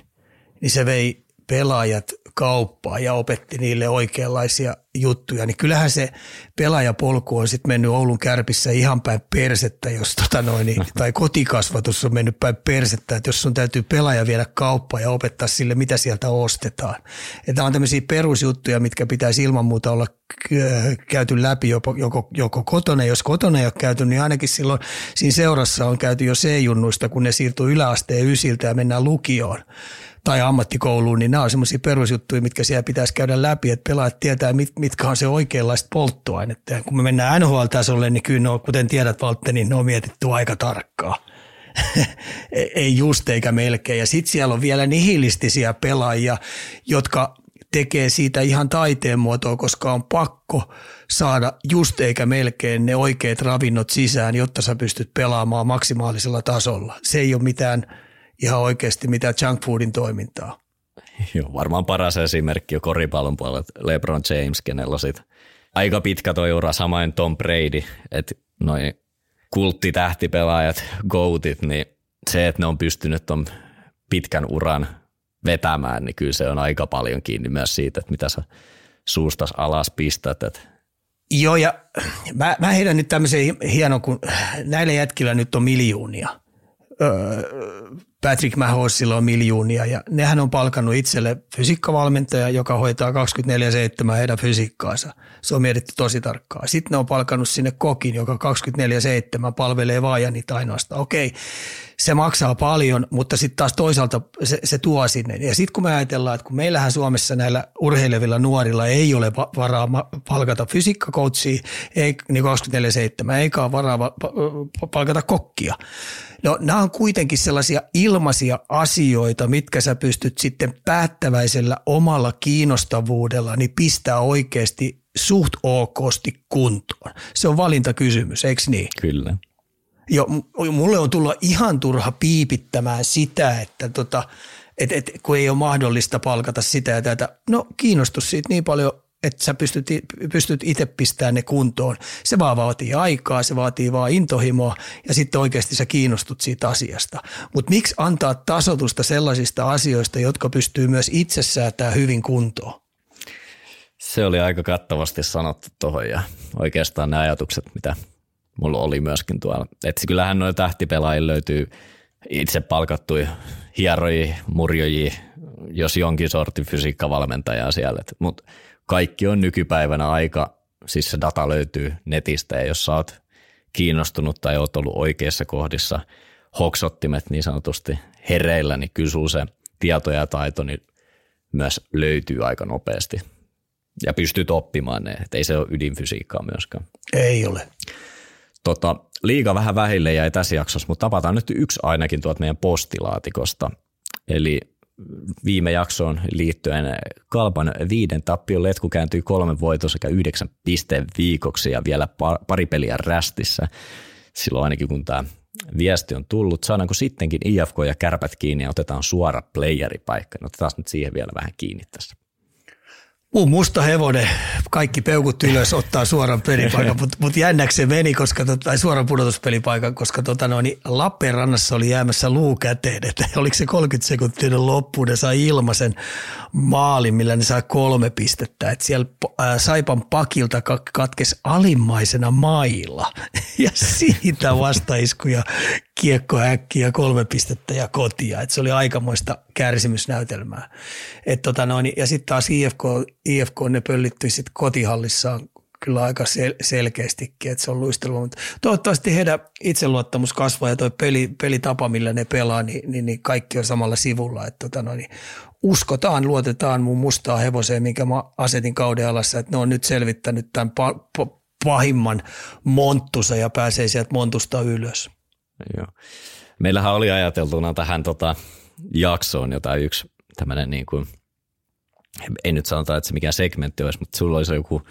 niin se vei pelaajat kauppaa ja opetti niille oikeanlaisia juttuja, niin kyllähän se pelaajapolku on sitten mennyt Oulun kärpissä ihan päin persettä, jos tota noin, niin, tai kotikasvatus on mennyt päin persettä, että jos sun täytyy pelaaja viedä kauppaa ja opettaa sille, mitä sieltä ostetaan. Että on tämmöisiä perusjuttuja, mitkä pitäisi ilman muuta olla käyty läpi joko, joko, joko kotona, jos kotona ei ole käyty, niin ainakin silloin siinä seurassa on käyty jo C-junnuista, kun ne siirtyy yläasteen ysiltä ja mennään lukioon tai ammattikouluun, niin nämä on semmoisia perusjuttuja, mitkä siellä pitäisi käydä läpi, että pelaajat tietää, mit, mitkä on se oikeanlaista polttoainetta. Ja kun me mennään NHL-tasolle, niin kyllä ne on, kuten tiedät Valtte, niin ne on mietitty aika tarkkaa. *laughs* ei just eikä melkein. Ja sitten siellä on vielä nihilistisiä pelaajia, jotka tekee siitä ihan taiteen muotoa, koska on pakko saada just eikä melkein ne oikeat ravinnot sisään, jotta sä pystyt pelaamaan maksimaalisella tasolla. Se ei ole mitään – ihan oikeasti mitä junk foodin toimintaa.
Joo, varmaan paras esimerkki on koripallon puolella LeBron James, kenellä sit aika pitkä toi ura, samoin Tom Brady, että noin kulttitähtipelaajat, goatit, niin se, että ne on pystynyt ton pitkän uran vetämään, niin kyllä se on aika paljon kiinni myös siitä, että mitä sä suustas alas pistät. Että
Joo, ja mä, mä heidän nyt tämmöisen hienon, kun näillä jätkillä nyt on miljoonia. Öö, Patrick Mahosilla on miljoonia ja nehän on palkannut itselle fysiikkavalmentaja, joka hoitaa 24-7 heidän fysiikkaansa. Se on mietitty tosi tarkkaan. Sitten ne on palkannut sinne kokin, joka 24-7 palvelee vaan ja niitä ainoastaan. Okei, se maksaa paljon, mutta sitten taas toisaalta se, se tuo sinne. Ja sitten kun me ajatellaan, että kun meillähän Suomessa näillä urheilevilla nuorilla ei ole varaa palkata fysiikkakoutsia, ei, niin 24-7, eikä ole varaa palkata kokkia, No nämä on kuitenkin sellaisia ilmaisia asioita, mitkä sä pystyt sitten päättäväisellä omalla kiinnostavuudella niin pistää oikeasti suht okosti kuntoon. Se on valintakysymys, eikö niin?
Kyllä.
Jo, mulle on tullut ihan turha piipittämään sitä, että tota, et, et, kun ei ole mahdollista palkata sitä ja tätä. No kiinnostus siitä niin paljon että sä pystyt, pystyt itse pistämään ne kuntoon. Se vaan vaatii aikaa, se vaatii vaan intohimoa ja sitten oikeasti sä kiinnostut siitä asiasta. Mutta miksi antaa tasotusta sellaisista asioista, jotka pystyy myös itse säätää hyvin kuntoon?
Se oli aika kattavasti sanottu tuohon ja oikeastaan ne ajatukset, mitä mulla oli myöskin tuolla. Että kyllähän noilla tähtipelaajilla löytyy itse palkattuja hierojia, murjojia, jos jonkin sortin fysiikkavalmentajaa siellä. Mutta kaikki on nykypäivänä aika, siis se data löytyy netistä ja jos sä oot kiinnostunut tai oot ollut oikeassa kohdissa hoksottimet niin sanotusti hereillä, niin kyllä se tieto ja taito niin myös löytyy aika nopeasti ja pystyt oppimaan ne, että ei se ole ydinfysiikkaa myöskään.
Ei ole.
Tota, liiga vähän vähille jäi tässä jaksossa, mutta tapataan nyt yksi ainakin tuolta meidän postilaatikosta. Eli viime jaksoon liittyen Kalpan viiden tappion letku kääntyi kolmen voiton sekä yhdeksän pisteen viikoksi ja vielä pari peliä rästissä. Silloin ainakin kun tämä viesti on tullut, saadaanko sittenkin IFK ja kärpät kiinni ja otetaan suora playeripaikka. No otetaan nyt siihen vielä vähän kiinni tässä.
Muu musta hevonen, kaikki peukut ylös, ottaa suoran pelipaikan, mutta mut jännäksi se meni, koska, tota, tai suoran pudotuspelipaikan, koska tota, no, niin Lappeenrannassa oli jäämässä luu käteen, että *laughs* oliko se 30 sekuntia loppuun, ne sai ilmaisen maalin, millä ne sai kolme pistettä, että siellä ää, Saipan pakilta katkes alimmaisena mailla. *laughs* Ja siitä vastaiskuja kiekko äkkiä kolme pistettä ja kotia. Et se oli aikamoista kärsimysnäytelmää. Et tota noin, ja sitten taas IFK, IFK ne pöllittyi sit kotihallissaan kyllä aika sel- selkeästikin, että se on luistelua. Mutta toivottavasti heidän itseluottamus kasvaa ja toi peli, pelitapa, millä ne pelaa, niin, niin, niin kaikki on samalla sivulla. Että tota no, niin uskotaan, luotetaan mun mustaa hevoseen, minkä mä asetin kauden alassa, että ne on nyt selvittänyt tämän pa- pa- pahimman monttusa ja pääsee sieltä montusta ylös.
Joo. Meillähän oli ajateltuna tähän tota, jaksoon jotain yksi tämmöinen niin kuin, ei nyt sanota, että se mikään segmentti olisi, mutta sulla olisi joku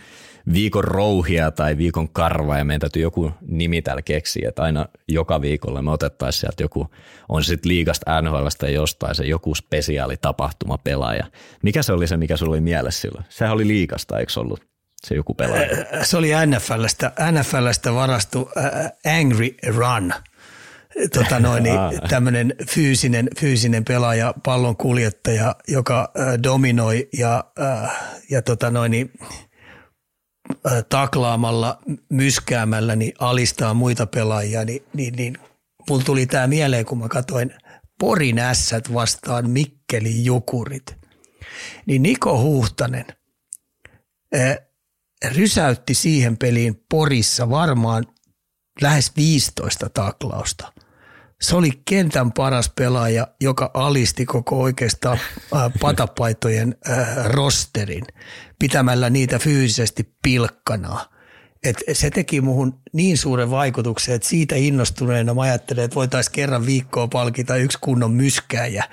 viikon rouhia tai viikon karva ja meidän täytyy joku nimi täällä keksiä, että aina joka viikolla me otettaisiin sieltä joku, on sitten liigasta NHLstä tai jostain se joku spesiaali tapahtuma pelaaja. Mikä se oli se, mikä sulla oli mielessä silloin? Sehän oli liigasta, eikö ollut se joku pelaaja?
Se oli NFLstä, NFLstä varastu uh, Angry Run – tota *laughs* noin, niin, tämmöinen fyysinen, fyysinen pelaaja, pallon kuljettaja, joka äh, dominoi ja, äh, ja tota noin, niin, äh, taklaamalla, myskäämällä niin alistaa muita pelaajia, niin, niin, niin mulla tuli tämä mieleen, kun mä katsoin Porin ässät vastaan Mikkelin jukurit. Niin Niko Huhtanen äh, rysäytti siihen peliin Porissa varmaan lähes 15 taklausta. Se oli kentän paras pelaaja, joka alisti koko oikeastaan äh, patapaitojen äh, rosterin pitämällä niitä fyysisesti pilkkana. Et se teki muhun niin suuren vaikutuksen, että siitä innostuneena mä ajattelin, että voitaisiin kerran viikkoa palkita yksi kunnon myskääjä,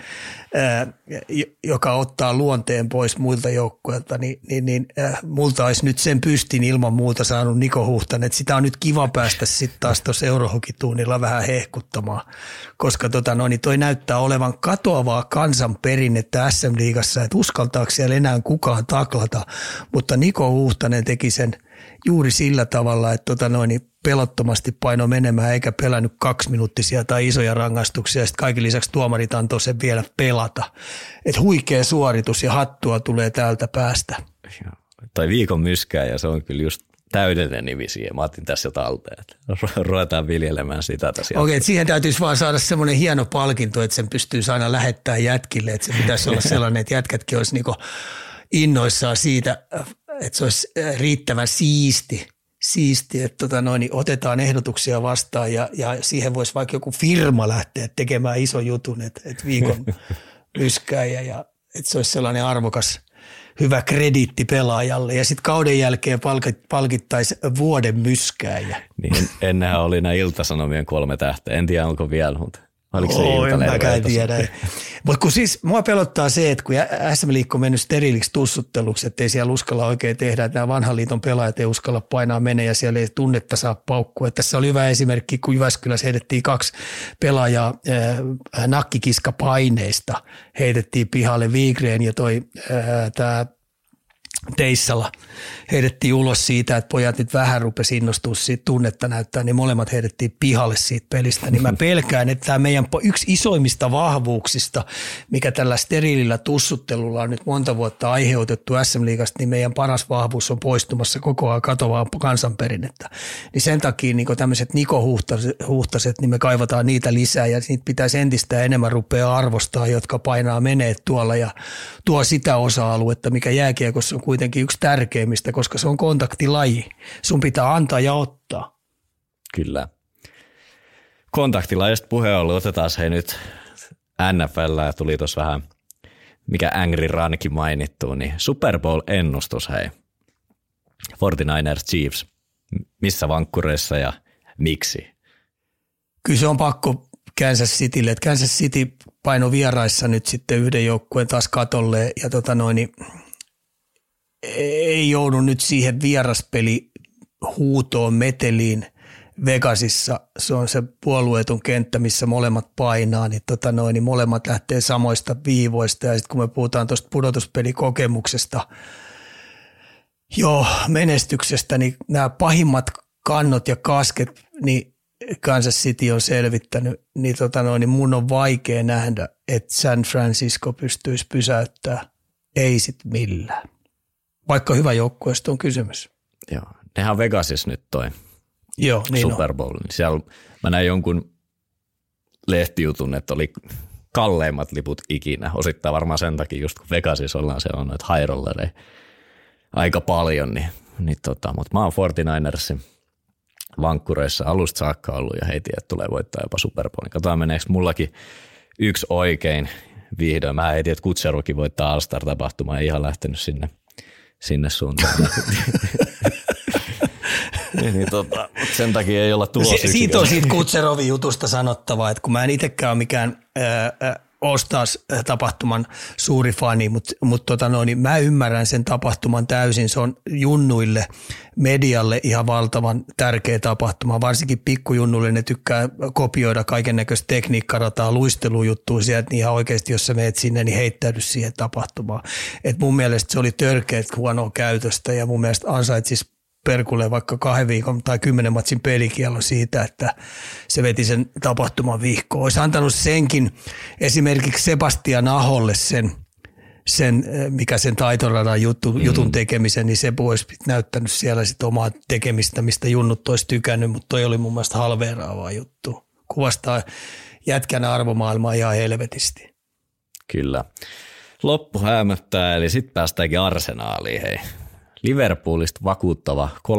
joka ottaa luonteen pois muilta joukkueilta, niin, niin, niin multa olisi nyt sen pystin ilman muuta saanut Niko Huhtan, että sitä on nyt kiva päästä sitten taas tuossa eurohokituunilla vähän hehkuttamaan, koska tota, no, niin toi näyttää olevan katoavaa kansanperinnettä SM-liigassa, että uskaltaako siellä enää kukaan taklata, mutta Niko Huhtanen teki sen – juuri sillä tavalla, että tota noin, niin pelottomasti paino menemään eikä pelännyt kaksi minuuttisia tai isoja rangaistuksia. Sitten kaiken lisäksi tuomarit antoi sen vielä pelata. Et huikea suoritus ja hattua tulee täältä päästä.
Tai viikon myskää ja se on kyllä just täydellinen nimi siihen. Mä otin tässä jo talteen, että ruvetaan viljelemään sitä tässä.
Okei, okay, siihen täytyisi vaan saada semmoinen hieno palkinto, että sen pystyy aina lähettämään jätkille, että se pitäisi olla *laughs* sellainen, että jätkätkin olisi niinku innoissaan siitä että se olisi äh, riittävän siisti, siisti että tota noin, niin otetaan ehdotuksia vastaan ja, ja siihen voisi vaikka joku firma lähteä tekemään iso jutun, että, että viikon *laughs* myskääjä ja että se olisi sellainen arvokas, hyvä krediitti pelaajalle ja sitten kauden jälkeen palkittaisi vuoden myskääjä.
Niin, ennenhän oli nämä iltasanomien kolme tähteä, en tiedä onko vielä, mutta
Oliko se oh, en mäkään tiedä. Mutta kun siis mua pelottaa se, että kun SM Liikko on mennyt steriiliksi tussutteluksi, että ei siellä uskalla oikein tehdä, että nämä vanhan liiton pelaajat ei uskalla painaa menee ja siellä ei tunnetta saa paukkua. Tässä oli hyvä esimerkki, kun Jyväskylässä heitettiin kaksi pelaajaa äh, nakkikiska paineista. Heitettiin pihalle Wigren ja toi äh, tämä Teissalla heitettiin ulos siitä, että pojat nyt vähän rupesi innostua siitä tunnetta näyttää, niin molemmat heitettiin pihalle siitä pelistä. Niin mä pelkään, että tämä meidän yksi isoimmista vahvuuksista, mikä tällä steriilillä tussuttelulla on nyt monta vuotta aiheutettu SM Liigasta, niin meidän paras vahvuus on poistumassa koko ajan katoavaa kansanperinnettä. Niin sen takia niin tämmöiset Niko Huhtaset, niin me kaivataan niitä lisää ja niitä pitäisi entistä enemmän rupea arvostaa, jotka painaa menee tuolla ja tuo sitä osa-aluetta, mikä jääkiekossa on kuitenkin yksi tärkeimmistä, koska se on kontaktilaji. Sun pitää antaa ja ottaa.
Kyllä. Kontaktilajista puheen ollut, otetaan hei nyt NFL ja tuli tuossa vähän, mikä Angry Rankin mainittu, niin Super Bowl-ennustus hei. 49ers Chiefs, missä vankkureissa ja miksi?
Kyllä se on pakko Kansas Citylle, että Kansas City paino vieraissa nyt sitten yhden joukkueen taas katolle ja tota noin, niin ei joudu nyt siihen vieraspeli huutoon meteliin Vegasissa. Se on se puolueetun kenttä, missä molemmat painaa, niin, tota noin, niin molemmat lähtee samoista viivoista. Ja sitten kun me puhutaan tuosta pudotuspelikokemuksesta, joo, menestyksestä, niin nämä pahimmat kannot ja kasket, niin Kansas City on selvittänyt, niin, tota noin, niin mun on vaikea nähdä, että San Francisco pystyisi pysäyttämään. Ei sit millään vaikka hyvä joukkueesta on kysymys.
Joo, nehän on Vegasissa nyt toi
Joo, niin
Super Bowl. On. Siellä mä näin jonkun lehtijutun, että oli kalleimmat liput ikinä. Osittain varmaan sen takia, just kun Vegasissa ollaan, siellä on noita hairollereja aika paljon, niin Niin tota, mutta mä oon 49ersin vankkureissa alusta saakka ollut ja heti, että tulee voittaa jopa Super Bowl. Niin katsotaan meneekö mullakin yksi oikein vihdoin. Mä heitin, että Kutserukin voittaa All-Star-tapahtuma, ei ihan lähtenyt sinne, sinne suuntaan. *laughs* niin, niin, tota, sen takia ei olla tulossa.
Si- siitä on siitä Kutserovin jutusta sanottava, että kun mä en itsekään ole mikään ää, All-Stars-tapahtuman suuri fani, mutta mut tota niin mä ymmärrän sen tapahtuman täysin. Se on junnuille, medialle ihan valtavan tärkeä tapahtuma. Varsinkin pikkujunnuille ne tykkää kopioida kaiken näköistä tekniikkarataa, luistelujuttuja sieltä, niin ihan oikeasti jos sä meet sinne, niin heittäydy siihen tapahtumaan. Et mun mielestä se oli törkeät huonoa käytöstä ja mun mielestä ansaitsisi Perkulle vaikka kahden viikon tai kymmenen matsin pelikielon siitä, että se veti sen tapahtuman vihkoon. Olisi antanut senkin esimerkiksi Sebastian Aholle sen, sen mikä sen taitoradan juttu, mm. jutun tekemisen, niin se olisi näyttänyt siellä sit omaa tekemistä, mistä junnut olisi tykännyt, mutta toi oli mun mielestä halveeraava juttu. Kuvastaa jätkän arvomaailmaa ihan helvetisti.
Kyllä. Loppu hämöttää, eli sitten päästäänkin arsenaaliin, hei. Liverpoolista vakuuttava 3-1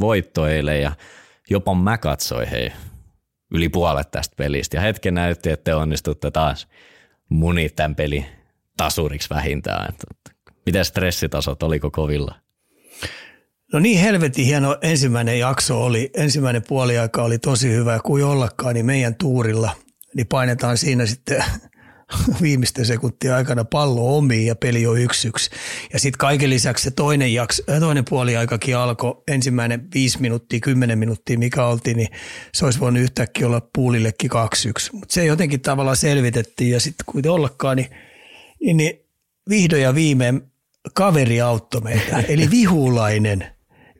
voitto eilen ja jopa mä katsoin hei yli puolet tästä pelistä. Ja hetken näytti, että te onnistutte taas munit tämän peli tasuriksi vähintään. Miten stressitasot, oliko kovilla?
No niin helvetin hieno ensimmäinen jakso oli. Ensimmäinen puoliaika oli tosi hyvä. Kuin ollakaan, niin meidän tuurilla niin painetaan siinä sitten *laughs* viimeisten sekuntien aikana pallo omiin ja peli on yksi yksi. Ja sitten kaiken lisäksi se toinen, jakso, äh, toinen puoliaikakin alkoi, ensimmäinen viisi minuuttia, kymmenen minuuttia, mikä oltiin, niin se olisi voinut yhtäkkiä olla puulillekin kaksi yksi. Mutta se jotenkin tavallaan selvitettiin ja sitten kuitenkin ollakaan, niin, niin, niin vihdoin ja viimein kaveri auttoi meitä. Eli vihulainen,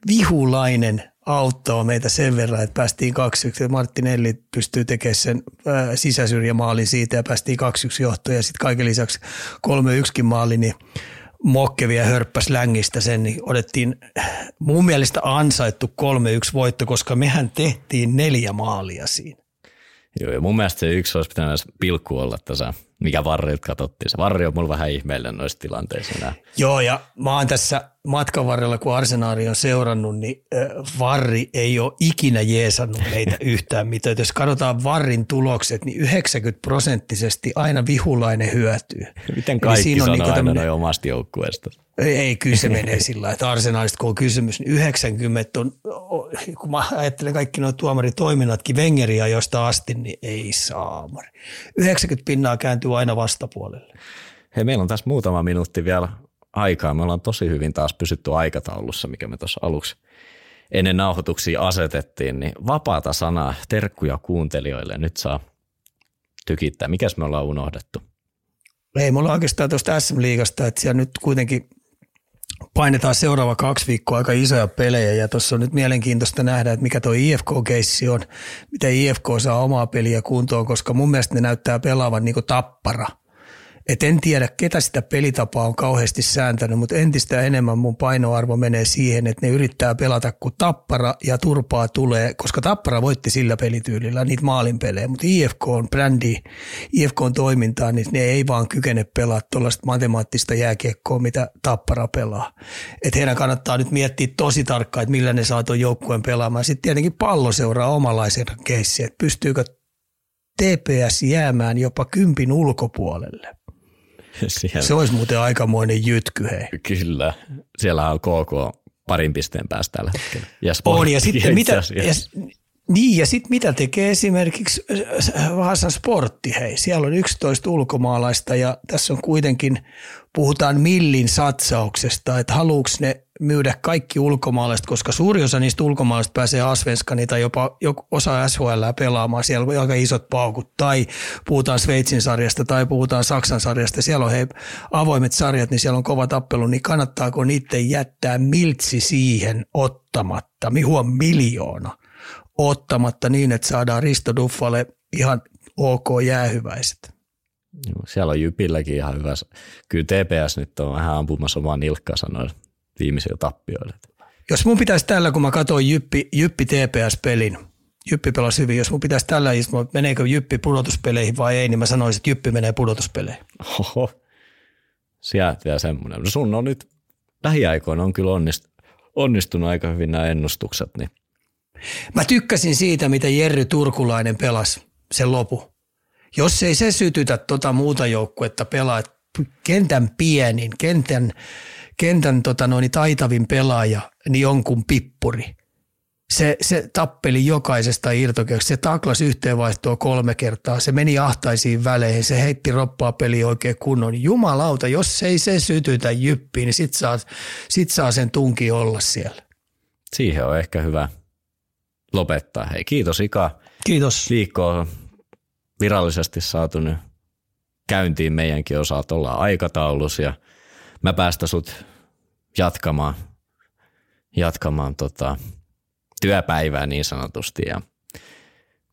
vihulainen auttaa meitä sen verran, että päästiin 2-1. Martinelli pystyy tekemään sen sisäsyrjämaalin siitä ja päästiin 2-1 johtoon ja sitten kaiken lisäksi 3-1 maali, niin Mokke vielä hörppäs längistä sen, niin odettiin mun mielestä ansaittu 3-1 voitto, koska mehän tehtiin neljä maalia siinä.
Joo, ja mun mielestä se yksi olisi pitänyt pilkku olla tässä mikä varrilta katsottiin. Se varri on mulla vähän ihmeellinen noissa tilanteissa enää.
Joo, ja mä oon tässä matkan varrella, kun Arsenaari on seurannut, niin varri ei ole ikinä jeesannut meitä *laughs* yhtään mitään. Jos katsotaan varrin tulokset, niin 90 prosenttisesti aina vihulainen hyötyy.
Miten kaikki siinä on sanoo niin aina omasta joukkueesta?
Ei, kyllä se menee sillä lailla, että arsenaalista kun on kysymys, niin 90 on, kun mä ajattelen kaikki nuo tuomaritoiminnatkin Wengeria josta asti, niin ei saamari. 90 pinnaa kääntyy aina vastapuolelle.
Hei, meillä on tässä muutama minuutti vielä aikaa. Me ollaan tosi hyvin taas pysytty aikataulussa, mikä me tuossa aluksi ennen nauhoituksia asetettiin, niin vapaata sanaa, terkkuja kuuntelijoille. Nyt saa tykittää. Mikäs me ollaan unohdettu?
Ei, me ollaan oikeastaan tuosta SM-liigasta, että siellä nyt kuitenkin painetaan seuraava kaksi viikkoa aika isoja pelejä ja tuossa on nyt mielenkiintoista nähdä, että mikä tuo IFK-keissi on, miten IFK saa omaa peliä kuntoon, koska mun mielestä ne näyttää pelaavan niin tappara – et en tiedä, ketä sitä pelitapaa on kauheasti sääntänyt, mutta entistä enemmän mun painoarvo menee siihen, että ne yrittää pelata, kun tappara ja turpaa tulee, koska tappara voitti sillä pelityylillä niitä maalinpelejä, mutta IFK on brändi, IFK on toimintaa, niin ne ei vaan kykene pelaa tuollaista matemaattista jääkiekkoa, mitä tappara pelaa. Et heidän kannattaa nyt miettiä tosi tarkkaan, että millä ne saa tuon joukkueen pelaamaan. Sitten tietenkin pallo seuraa omalaisen keissiä, että pystyykö TPS jäämään jopa kympin ulkopuolelle. *laughs* Siellä. Se olisi muuten aikamoinen jytky, hei.
Kyllä. Siellä on KK parin pisteen päästä tällä hetkellä. Ja
on, ja sitten mitä, ja, niin, ja sitten mitä tekee esimerkiksi äh, Vaasan sportti, hei. Siellä on 11 ulkomaalaista ja tässä on kuitenkin, puhutaan millin satsauksesta, että haluuks ne myydä kaikki ulkomaalaiset, koska suuri osa niistä ulkomaalaisista pääsee Asvenskani tai jopa osa SHL pelaamaan. Siellä on aika isot paukut. Tai puhutaan Sveitsin sarjasta tai puhutaan Saksan sarjasta. Siellä on he avoimet sarjat, niin siellä on kova tappelu. Niin kannattaako niiden jättää miltsi siihen ottamatta? Mihuon miljoona ottamatta niin, että saadaan Risto Duffalle ihan ok jäähyväiset.
Siellä on Jypilläkin ihan hyvä. Kyllä TPS nyt on vähän ampumassa omaa nilkkaa sanoa viimeisillä tappioilla.
Jos mun pitäisi tällä, kun mä katsoin Jyppi, Jyppi TPS-pelin, Jyppi pelasi hyvin, jos mun pitäisi tällä istua, meneekö Jyppi pudotuspeleihin vai ei, niin mä sanoisin, että Jyppi menee pudotuspeleihin.
Oho, sieltä vielä semmoinen. No sun on nyt lähiaikoina on kyllä onnist, onnistunut aika hyvin nämä ennustukset. Niin.
Mä tykkäsin siitä, mitä Jerry Turkulainen pelasi sen lopu. Jos ei se sytytä tota muuta joukkuetta pelaa, kentän pienin, kentän, kentän tota noin, taitavin pelaaja, niin jonkun pippuri. Se, se tappeli jokaisesta irtokeuksesta, se taklas yhteenvaihtoa kolme kertaa, se meni ahtaisiin väleihin, se heitti roppaa peli oikein kunnon. Jumalauta, jos ei se sytytä jyppiin, niin sit saa, sit saa sen tunki olla siellä.
Siihen on ehkä hyvä lopettaa. Hei, kiitos Ika.
Kiitos.
Viikko on virallisesti saatu nyt käyntiin meidänkin osalta. Ollaan aikataulussa ja mä päästä sut jatkamaan, jatkamaan tota, työpäivää niin sanotusti. Ja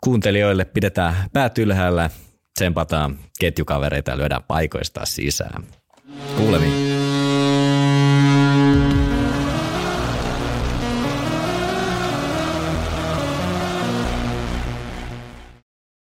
kuuntelijoille pidetään päät ylhäällä, tsempataan ketjukavereita ja lyödään paikoista sisään. Kuulemiin.